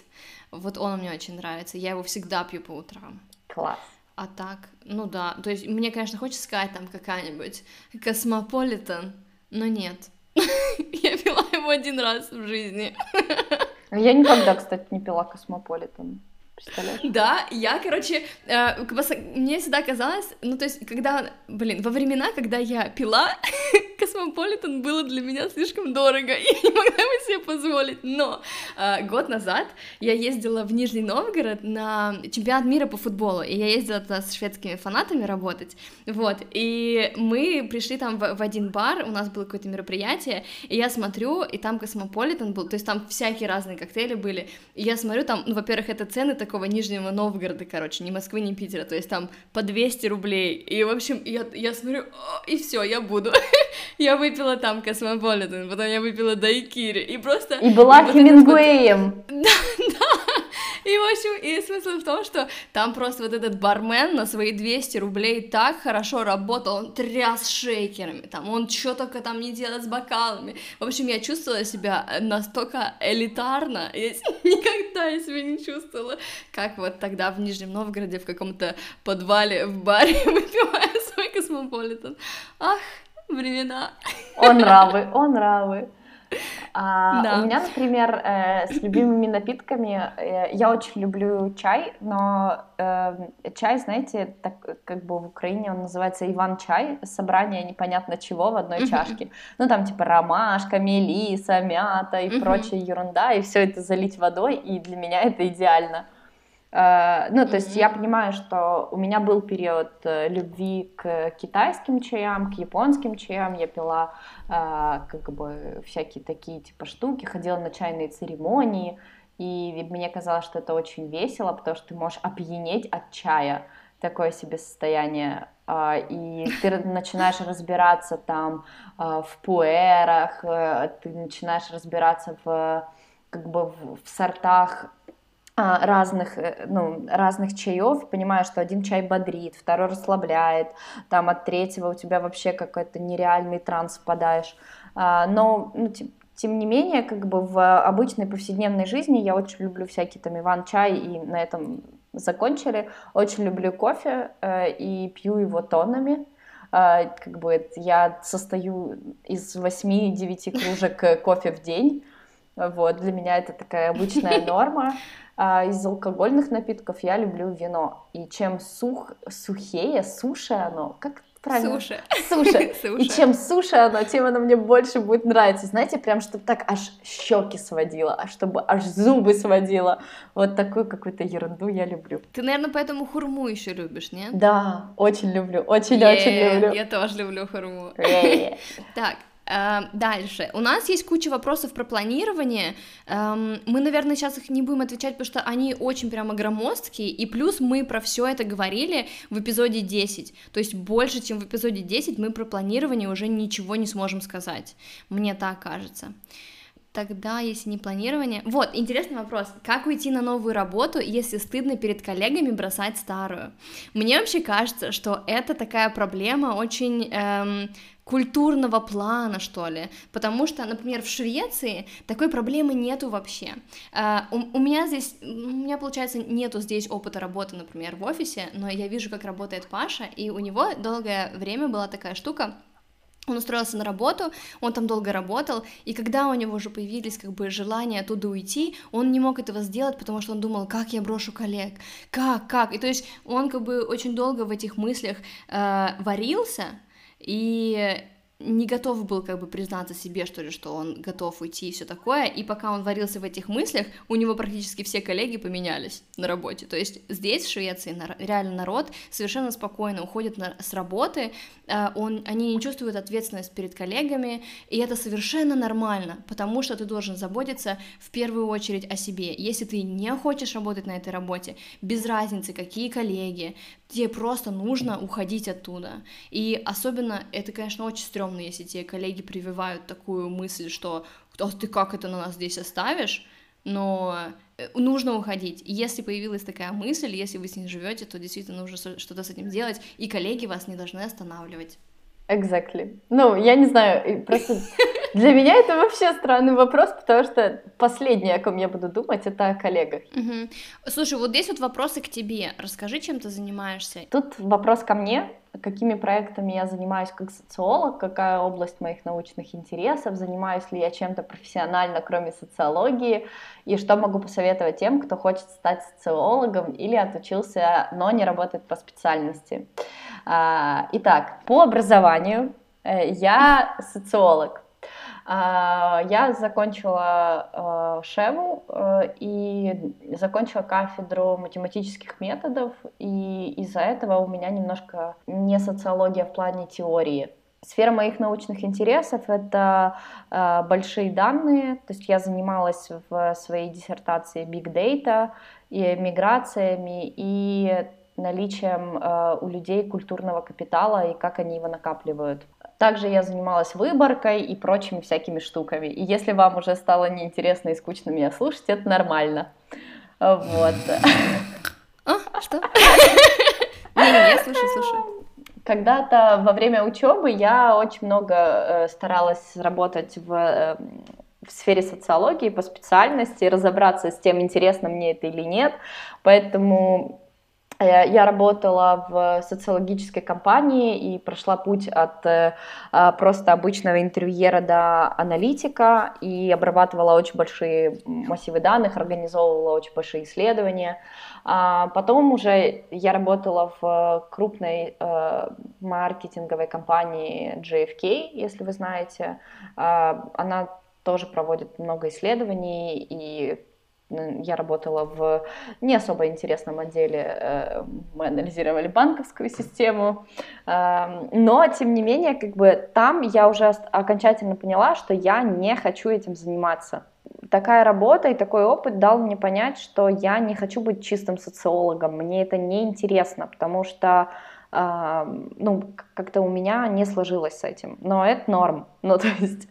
Вот он мне очень нравится. Я его всегда пью по утрам. Класс. А так, ну да. То есть мне, конечно, хочется сказать там какая-нибудь Космополитен, но нет. Я пила его один раз в жизни. Я никогда, кстати, не пила Космополитен. Да, я, короче, э, мне всегда казалось, ну, то есть, когда, блин, во времена, когда я пила, Космополитен было для меня слишком дорого, и я не могла бы себе позволить, но э, год назад я ездила в Нижний Новгород на чемпионат мира по футболу, и я ездила туда с шведскими фанатами работать, вот, и мы пришли там в, в один бар, у нас было какое-то мероприятие, и я смотрю, и там Космополитен был, то есть там всякие разные коктейли были, и я смотрю, там, ну, во-первых, это цены такого Нижнего Новгорода, короче, ни Москвы, ни Питера, то есть там по 200 рублей, и, в общем, я, я смотрю, и все, я буду. я выпила там Космополитен, потом я выпила Дайкири, и просто... И была Хемингуэем. Да, да, и, в общем, и смысл в том, что там просто вот этот бармен на свои 200 рублей так хорошо работал, он тряс шейкерами, там, он что только там не делал с бокалами. В общем, я чувствовала себя настолько элитарно, я никогда я себя не чувствовала, как вот тогда в Нижнем Новгороде в каком-то подвале в баре выпивая свой космополитен. Ах, времена. О, нравы, о, нравы. А, да. У меня, например, э, с любимыми напитками э, я очень люблю чай, но э, чай, знаете, так как бы в Украине он называется Иван-чай, собрание непонятно чего в одной чашке. Ну там типа ромашка, мелиса, мята и прочая ерунда, и все это залить водой, и для меня это идеально. Э, ну, то есть я понимаю, что у меня был период э, любви к китайским чаям, к японским чаям. Я пила э, как бы всякие такие типа штуки, ходила на чайные церемонии, и мне казалось, что это очень весело, потому что ты можешь опьянеть от чая, такое себе состояние, и ты начинаешь разбираться там в пуэрах, ты начинаешь разбираться в как бы в сортах а, разных, э, ну, разных чаев, понимаешь, что один чай бодрит, второй расслабляет, там от третьего у тебя вообще какой-то нереальный транс впадаешь. А, но, ну, тем не менее, как бы в обычной повседневной жизни я очень люблю всякие там иван-чай, и на этом закончили. Очень люблю кофе э, и пью его тоннами. Э, как бы я состою из 8-9 кружек кофе в день. Вот, для меня это такая обычная норма. А из алкогольных напитков я люблю вино. И чем сух, сухее, суше оно, как правильно? Суши. Суши. И чем суше оно, тем оно мне больше будет нравиться. Знаете, прям чтобы так аж щеки сводило, а чтобы аж зубы сводило. Вот такую какую-то ерунду я люблю. Ты, наверное, поэтому хурму еще любишь, нет? Да, очень люблю, очень-очень люблю. Я тоже люблю хурму. Так, дальше. У нас есть куча вопросов про планирование. Эм, мы, наверное, сейчас их не будем отвечать, потому что они очень прямо громоздкие. И плюс мы про все это говорили в эпизоде 10. То есть больше, чем в эпизоде 10, мы про планирование уже ничего не сможем сказать. Мне так кажется. Тогда, если не планирование... Вот, интересный вопрос. Как уйти на новую работу, если стыдно перед коллегами бросать старую? Мне вообще кажется, что это такая проблема очень эм, культурного плана, что ли, потому что, например, в Швеции такой проблемы нету вообще. Uh, у, у меня здесь, у меня, получается, нету здесь опыта работы, например, в офисе, но я вижу, как работает Паша, и у него долгое время была такая штука, он устроился на работу, он там долго работал, и когда у него уже появились как бы желания оттуда уйти, он не мог этого сделать, потому что он думал, как я брошу коллег, как, как, и то есть он как бы очень долго в этих мыслях э, варился, и не готов был как бы признаться себе, что ли, что он готов уйти и все такое, и пока он варился в этих мыслях, у него практически все коллеги поменялись на работе, то есть здесь, в Швеции, реально народ совершенно спокойно уходит на, с работы, э, он, они не чувствуют ответственность перед коллегами, и это совершенно нормально, потому что ты должен заботиться в первую очередь о себе, если ты не хочешь работать на этой работе, без разницы, какие коллеги, тебе просто нужно уходить оттуда. И особенно это, конечно, очень стрёмно, если тебе коллеги прививают такую мысль, что «А ты как это на нас здесь оставишь?» но э, нужно уходить. Если появилась такая мысль, если вы с ней живете, то действительно нужно что-то с этим делать, и коллеги вас не должны останавливать. Exactly. Ну, я не знаю, просто для меня это вообще странный вопрос, потому что последнее, о ком я буду думать, это о коллегах. Угу. Слушай, вот здесь вот вопросы к тебе. Расскажи, чем ты занимаешься. Тут вопрос ко мне. какими проектами я занимаюсь как социолог, какая область моих научных интересов, занимаюсь ли я чем-то профессионально, кроме социологии, и что могу посоветовать тем, кто хочет стать социологом или отучился, но не работает по специальности. Итак, по образованию э, я социолог. А, я закончила а, ШЕВу э, и закончила кафедру математических методов, и из-за этого у меня немножко не социология в плане теории. Сфера моих научных интересов — это э, большие данные, то есть я занималась в своей диссертации Big Data, и миграциями, и наличием э, у людей культурного капитала и как они его накапливают. Также я занималась выборкой и прочими всякими штуками. И если вам уже стало неинтересно и скучно меня слушать, это нормально. Вот. А, что? Не-не, я слушаю, слушаю. Когда-то во время учебы я очень много э, старалась работать в, э, в сфере социологии по специальности, разобраться с тем, интересно мне это или нет. Поэтому я работала в социологической компании и прошла путь от э, а, просто обычного интервьюера до аналитика и обрабатывала очень большие массивы данных, организовывала очень большие исследования. А потом уже я работала в крупной э, маркетинговой компании JFK, если вы знаете. А, она тоже проводит много исследований и я работала в не особо интересном отделе, э, мы анализировали банковскую систему, эм, но, тем не менее, как бы там я уже окончательно поняла, что я не хочу этим заниматься. Такая работа и такой опыт дал мне понять, что я не хочу быть чистым социологом, мне это не интересно, потому что ну, как-то у меня не сложилось с этим. Но это норм. Ну, то есть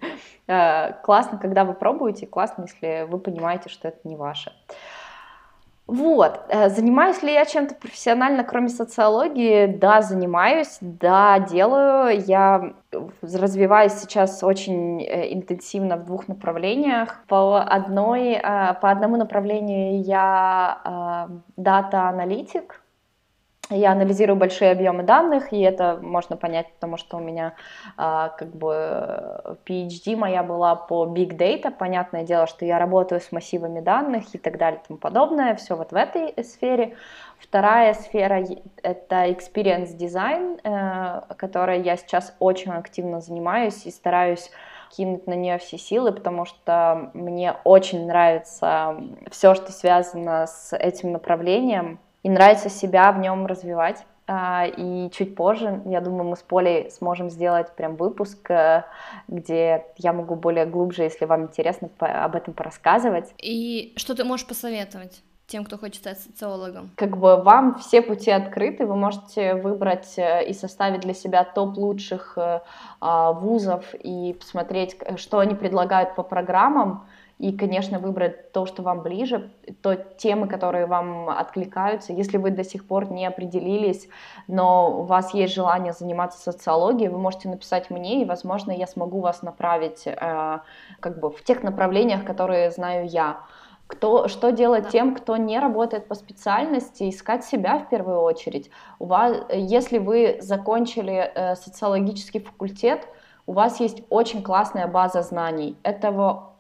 э, классно, когда вы пробуете, классно, если вы понимаете, что это не ваше. Вот, э, занимаюсь ли я чем-то профессионально, кроме социологии? Да, занимаюсь, да, делаю. Я развиваюсь сейчас очень э, интенсивно в двух направлениях. По, одной, по одному направлению я дата-аналитик, я анализирую большие объемы данных, и это можно понять, потому что у меня а, как бы PhD моя была по Big Data, понятное дело, что я работаю с массивами данных и так далее и тому подобное, все вот в этой сфере. Вторая сфера — это experience design, э, которой я сейчас очень активно занимаюсь и стараюсь кинуть на нее все силы, потому что мне очень нравится все, что связано с этим направлением, и нравится себя в нем развивать. А, и чуть позже, я думаю, мы с Полей сможем сделать прям выпуск, э, где я могу более глубже, если вам интересно, об этом порассказывать. И что ты можешь посоветовать? тем, кто хочет стать социологом? Как бы вам все пути открыты, вы можете выбрать э, и составить для себя топ лучших э, а, вузов и посмотреть, что они предлагают по программам, и, конечно, выбрать то, что вам ближе, то темы, которые вам откликаются. Если вы до сих пор не определились, но у вас есть желание заниматься социологией, вы можете написать мне, и, возможно, я смогу вас направить э, как бы в тех направлениях, которые знаю я. Кто, что делать да. тем, кто не работает по специальности, искать себя в первую очередь. У вас, если вы закончили э, социологический факультет, у вас есть очень классная база знаний. Этого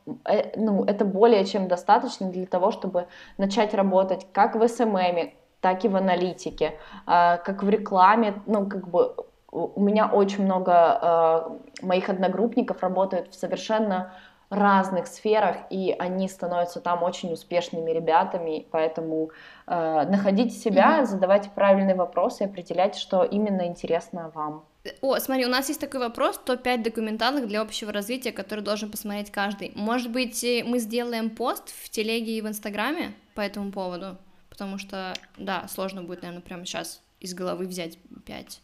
ну, это более чем достаточно для того, чтобы начать работать как в СММ, так и в аналитике, а, как в рекламе, ну, как бы у меня очень много а, моих одногруппников работают в совершенно разных сферах, и они становятся там очень успешными ребятами, поэтому э, находите себя, mm-hmm. задавайте правильные вопросы определяйте, что именно интересно вам. О, смотри, у нас есть такой вопрос, топ-5 документалок для общего развития, который должен посмотреть каждый. Может быть, э, мы сделаем пост в телеге и в инстаграме по этому поводу? Потому что, да, сложно будет, наверное, прямо сейчас из головы взять 5.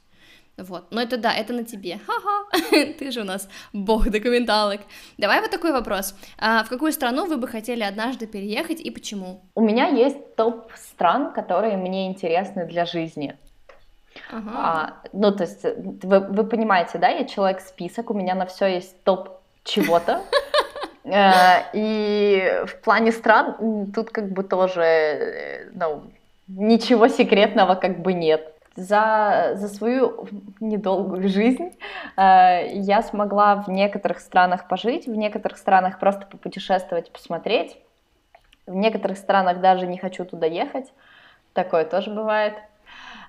Вот, но это да, это на тебе, ха-ха, ты же у нас бог документалок. Давай вот такой вопрос, а в какую страну вы бы хотели однажды переехать и почему? У меня есть топ стран, которые мне интересны для жизни. Ага. А, ну, то есть, вы, вы понимаете, да, я человек-список, у меня на все есть топ чего-то. Э, и в плане стран тут как бы тоже, э, ну, ничего секретного как бы нет. за, за свою недолгую жизнь э, я смогла в некоторых странах пожить, в некоторых странах просто попутешествовать, посмотреть. В некоторых странах даже не хочу туда ехать. Такое тоже бывает.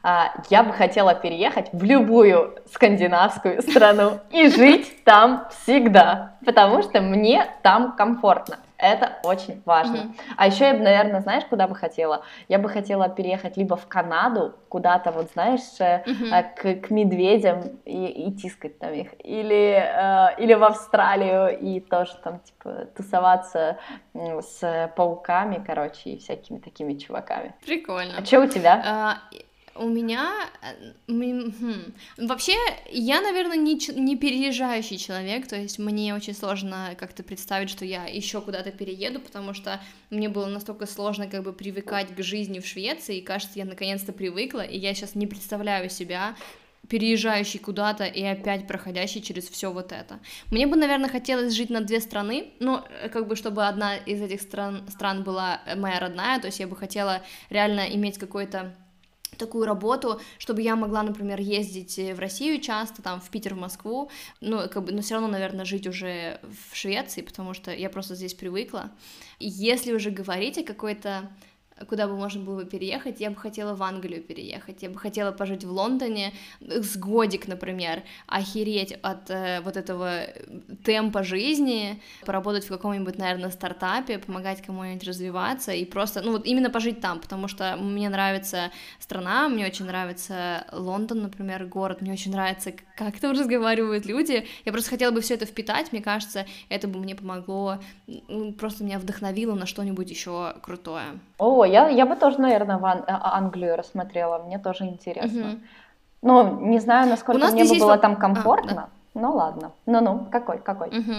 А, я бы хотела переехать в любую скандинавскую страну и жить там всегда, потому что мне там комфортно. Это очень важно. Mm-hmm. А еще я бы, наверное, знаешь, куда бы хотела? Я бы хотела переехать либо в Канаду, куда-то, вот знаешь, mm-hmm. к, к медведям и, и тискать там их, или, э, или в Австралию и тоже там, типа, тусоваться с пауками, короче, и всякими такими чуваками. Прикольно. А что у тебя? Uh... У меня... Э, хм. Вообще, я, наверное, не, не переезжающий человек, то есть мне очень сложно как-то представить, что я еще куда-то перееду, потому что мне было настолько сложно как бы привыкать к жизни в Швеции, и кажется, я наконец-то привыкла, и я сейчас не представляю себя переезжающий куда-то и опять проходящий через все вот это. Мне бы, наверное, хотелось жить на две страны, ну, э, как бы, чтобы одна из этих стран, стран была моя родная, то есть я бы хотела реально иметь какой-то такую работу, чтобы я могла, например, ездить в Россию часто, там, в Питер, в Москву, ну, как бы, но все равно, наверное, жить уже в Швеции, потому что я просто здесь привыкла. Если уже говорить о какой-то куда бы можно было переехать, я бы хотела в Англию переехать, я бы хотела пожить в Лондоне с годик, например, охереть от э, вот этого темпа жизни, поработать в каком-нибудь, наверное, стартапе, помогать кому-нибудь развиваться и просто, ну вот именно пожить там, потому что мне нравится страна, мне очень нравится Лондон, например, город, мне очень нравится, как там разговаривают люди, я просто хотела бы все это впитать, мне кажется, это бы мне помогло, просто меня вдохновило на что-нибудь еще крутое. О, я, я бы тоже, наверное, в Ан- а, Англию рассмотрела, мне тоже интересно. Угу. Ну, не знаю, насколько мне бы было там комфортно. А, да. Ну ладно. Ну-ну, какой, какой? Угу.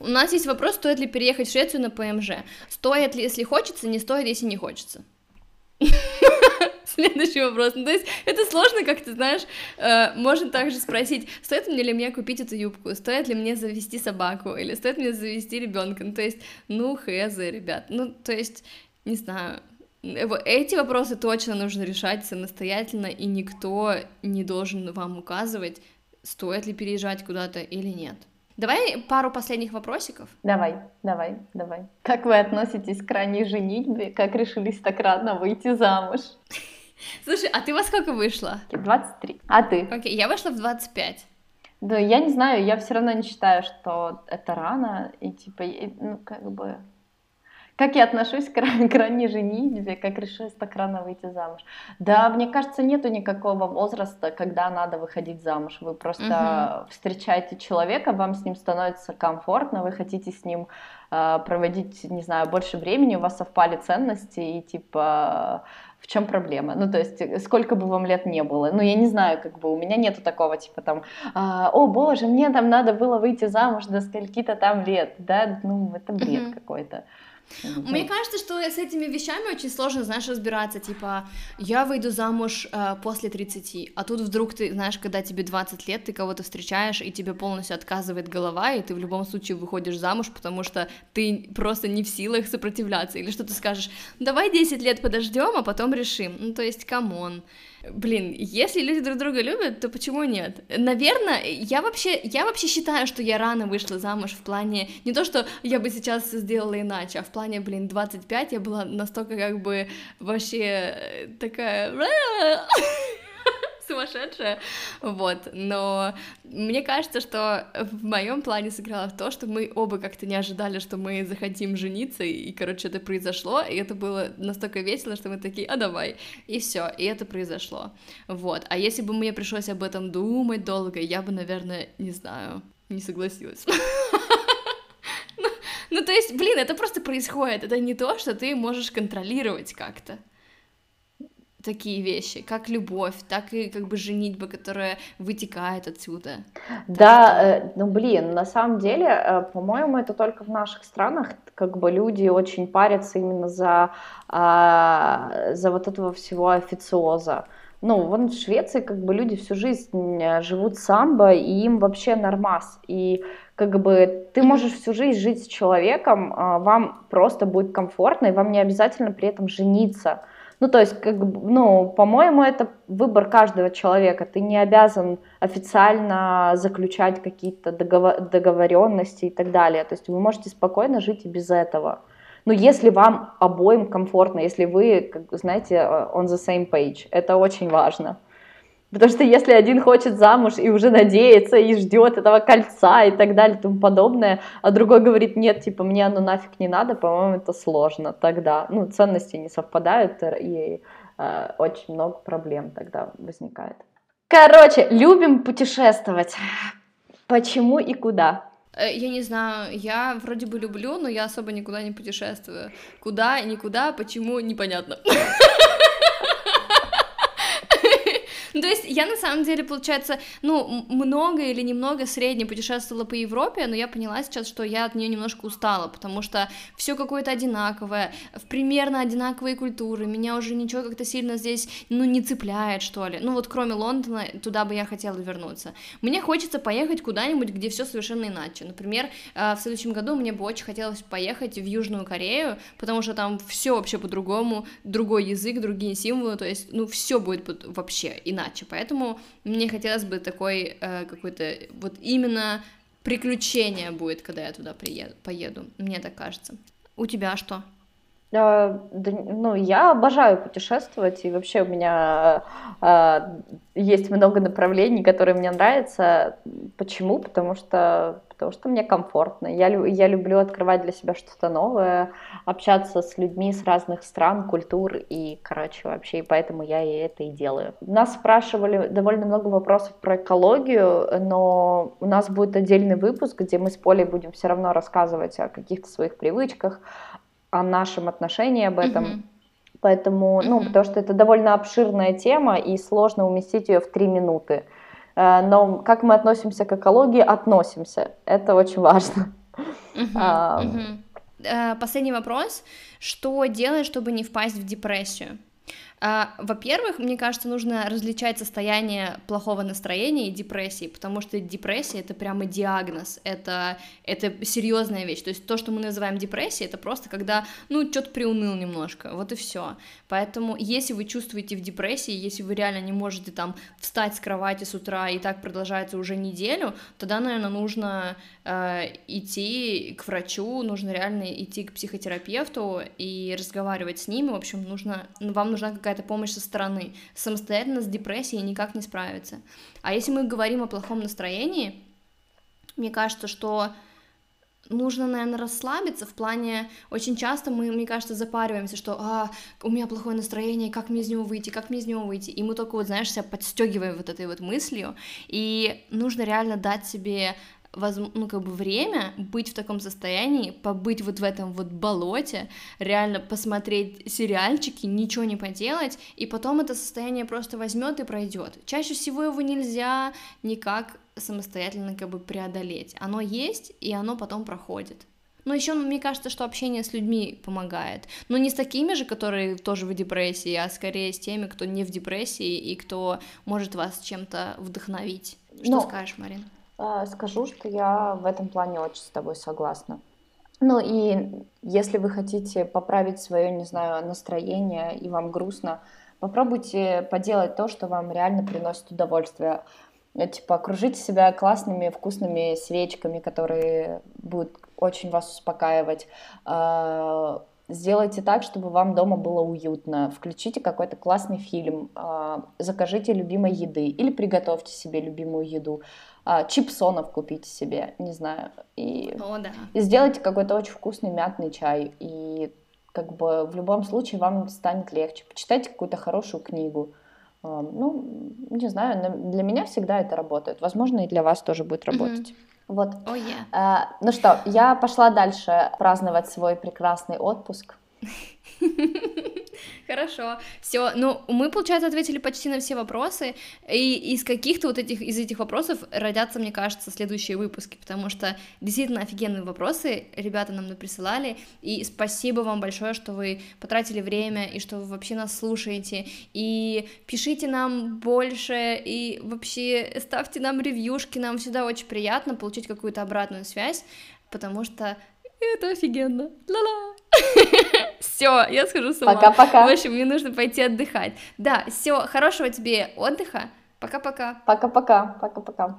У нас есть вопрос, стоит ли переехать в Швецию на ПМЖ. Стоит ли, если хочется, не стоит, если не хочется. Следующий вопрос. Ну, то есть это сложно, как ты знаешь, э, можно также спросить, стоит мне ли мне купить эту юбку, стоит ли мне завести собаку, или стоит мне завести ребенка. Ну, то есть, ну, хз, ребят. Ну, то есть, не знаю, эти вопросы точно нужно решать самостоятельно, и никто не должен вам указывать, стоит ли переезжать куда-то или нет. Давай пару последних вопросиков. Давай, давай, давай. Как вы относитесь к ранней женитьбе? Как решились так рано выйти замуж? Слушай, а ты во сколько вышла? 23. А ты? Окей, я вышла в 25. Да, я не знаю, я все равно не считаю, что это рано, и типа, ну, как бы, как я отношусь к, к ранней женитьбе, как решилась так рано выйти замуж? Да, мне кажется, нету никакого возраста, когда надо выходить замуж. Вы просто угу. встречаете человека, вам с ним становится комфортно, вы хотите с ним э, проводить, не знаю, больше времени, у вас совпали ценности и типа в чем проблема? Ну, то есть, сколько бы вам лет не было. Ну, я не знаю, как бы, у меня нету такого, типа, там, а, о, боже, мне там надо было выйти замуж до скольки-то там лет, да, ну, это бред mm-hmm. какой-то. Мне кажется, что с этими вещами очень сложно, знаешь, разбираться, типа, я выйду замуж э, после 30, а тут вдруг ты, знаешь, когда тебе 20 лет, ты кого-то встречаешь, и тебе полностью отказывает голова, и ты в любом случае выходишь замуж, потому что ты просто не в силах сопротивляться, или что ты скажешь, давай 10 лет подождем, а потом решим, ну, то есть, come on, Блин, если люди друг друга любят, то почему нет? Наверное, я вообще, я вообще считаю, что я рано вышла замуж в плане, не то, что я бы сейчас сделала иначе, а в плане, блин, 25 я была настолько как бы вообще э, такая сумасшедшая, вот, но мне кажется, что в моем плане сыграло то, что мы оба как-то не ожидали, что мы захотим жениться, и, короче, это произошло, и это было настолько весело, что мы такие, а давай, и все, и это произошло, вот, а если бы мне пришлось об этом думать долго, я бы, наверное, не знаю, не согласилась. Ну, ну, то есть, блин, это просто происходит, это не то, что ты можешь контролировать как-то такие вещи, как любовь, так и как бы женитьба, которая вытекает отсюда. Да, что... Э, ну блин, на самом деле, э, по-моему, это только в наших странах, как бы люди очень парятся именно за, а, за вот этого всего официоза. Ну, вон в Швеции как бы люди всю жизнь э, живут самбо, и им вообще нормас. И как бы ты можешь всю жизнь жить с человеком, а, вам просто будет комфортно, и вам не обязательно при этом жениться. Ну, то есть, как ну, по-моему, это выбор каждого человека. Ты не обязан официально заключать какие-то договор- договоренности и так далее. То есть вы можете спокойно жить и без этого. Но если вам обоим комфортно, если вы, как, знаете, э, on the same page, это очень важно. Потому что если один хочет замуж и уже надеется и ждет этого кольца и так далее и тому подобное, а другой говорит, нет, типа, мне оно нафиг не надо, по-моему, это сложно тогда. Ну, ценности не совпадают, и э, очень много проблем тогда возникает. Короче, любим путешествовать. Почему и куда? Э, я не знаю, я вроде бы люблю, но я особо никуда не путешествую. Куда, никуда, почему, непонятно. Ну, то есть я на самом деле, получается, ну, много или немного средне путешествовала по Европе, но я поняла сейчас, что я от нее немножко устала, потому что все какое-то одинаковое, в примерно одинаковые культуры, меня уже ничего как-то сильно здесь, ну, не цепляет, что ли. Ну, вот кроме Лондона, туда бы я хотела вернуться. Мне хочется поехать куда-нибудь, где все совершенно иначе. Например, э, в следующем году мне бы очень хотелось поехать в Южную Корею, потому что там все вообще по-другому, другой язык, другие символы, то есть, ну, все будет вообще иначе иначе. Поэтому мне хотелось бы такой э, какой-то вот именно приключение будет, когда я туда приеду, поеду. Мне так кажется. У тебя что? А, да, ну, я обожаю путешествовать, и вообще у меня а, есть много направлений, которые мне нравятся. Почему? Потому что, потому что мне комфортно. Я, я люблю открывать для себя что-то новое, общаться с людьми с разных стран, культур, и, короче, вообще, и поэтому я и это и делаю. Нас спрашивали довольно много вопросов про экологию, но у нас будет отдельный выпуск, где мы с Полей будем все равно рассказывать о каких-то своих привычках, о нашем отношении об этом. Mm-hmm. Поэтому, mm-hmm. ну, потому что это довольно обширная тема, и сложно уместить ее в три минуты. Э, но как мы относимся к экологии, относимся. Это очень важно. А, mm-hmm. Последний вопрос. Что делать, чтобы не впасть в депрессию? А, во-первых, мне кажется, нужно различать состояние плохого настроения и депрессии, потому что депрессия это прямо диагноз, это, это серьезная вещь. То есть то, что мы называем депрессией, это просто когда, ну, что-то приуныл немножко, вот и все. Поэтому, если вы чувствуете в депрессии, если вы реально не можете там встать с кровати с утра и так продолжается уже неделю, тогда, наверное, нужно э, идти к врачу, нужно реально идти к психотерапевту и разговаривать с ними. В общем, нужно, вам нужна какая какая-то помощь со стороны. Самостоятельно с депрессией никак не справиться. А если мы говорим о плохом настроении, мне кажется, что нужно, наверное, расслабиться в плане, очень часто мы, мне кажется, запариваемся, что, а, у меня плохое настроение, как мне из него выйти, как мне из него выйти, и мы только вот, знаешь, себя подстегиваем вот этой вот мыслью, и нужно реально дать себе воз... ну, как бы время быть в таком состоянии, побыть вот в этом вот болоте, реально посмотреть сериальчики, ничего не поделать, и потом это состояние просто возьмет и пройдет. Чаще всего его нельзя никак самостоятельно как бы преодолеть. Оно есть, и оно потом проходит. Но еще мне кажется, что общение с людьми помогает. Но не с такими же, которые тоже в депрессии, а скорее с теми, кто не в депрессии и кто может вас чем-то вдохновить. Что Но... скажешь, Марин? А, скажу, что я в этом плане очень с тобой согласна. Ну и если вы хотите поправить свое, не знаю, настроение и вам грустно, попробуйте поделать то, что вам реально приносит удовольствие. Э, типа окружите себя классными вкусными свечками, которые будут очень вас успокаивать. А, сделайте так, чтобы вам дома было уютно. Включите какой-то классный фильм, закажите любимой еды или приготовьте себе любимую еду а, чипсонов купите себе, не знаю, и, О, да. и сделайте какой-то очень вкусный мятный чай, и как бы в любом случае вам станет легче. Почитайте какую-то хорошую книгу. А, ну, не знаю, для меня всегда это работает. Возможно, и для вас тоже будет работать. Mm-hmm. Вот. Oh, yeah. а, ну что, я пошла дальше праздновать свой прекрасный отпуск. Хорошо, все. Ну, мы, получается, ответили почти на все вопросы, и из каких-то вот этих, из этих вопросов родятся, мне кажется, следующие выпуски, потому что действительно офигенные вопросы ребята нам присылали, и спасибо вам большое, что вы потратили время, и что вы вообще нас слушаете, и пишите нам больше, и вообще ставьте нам ревьюшки, нам всегда очень приятно получить какую-то обратную связь, потому что это офигенно. Ла-ла. Все, я схожу с ума. Пока-пока. В общем, мне нужно пойти отдыхать. Да, все, хорошего тебе отдыха. Пока-пока. Пока-пока. Пока-пока.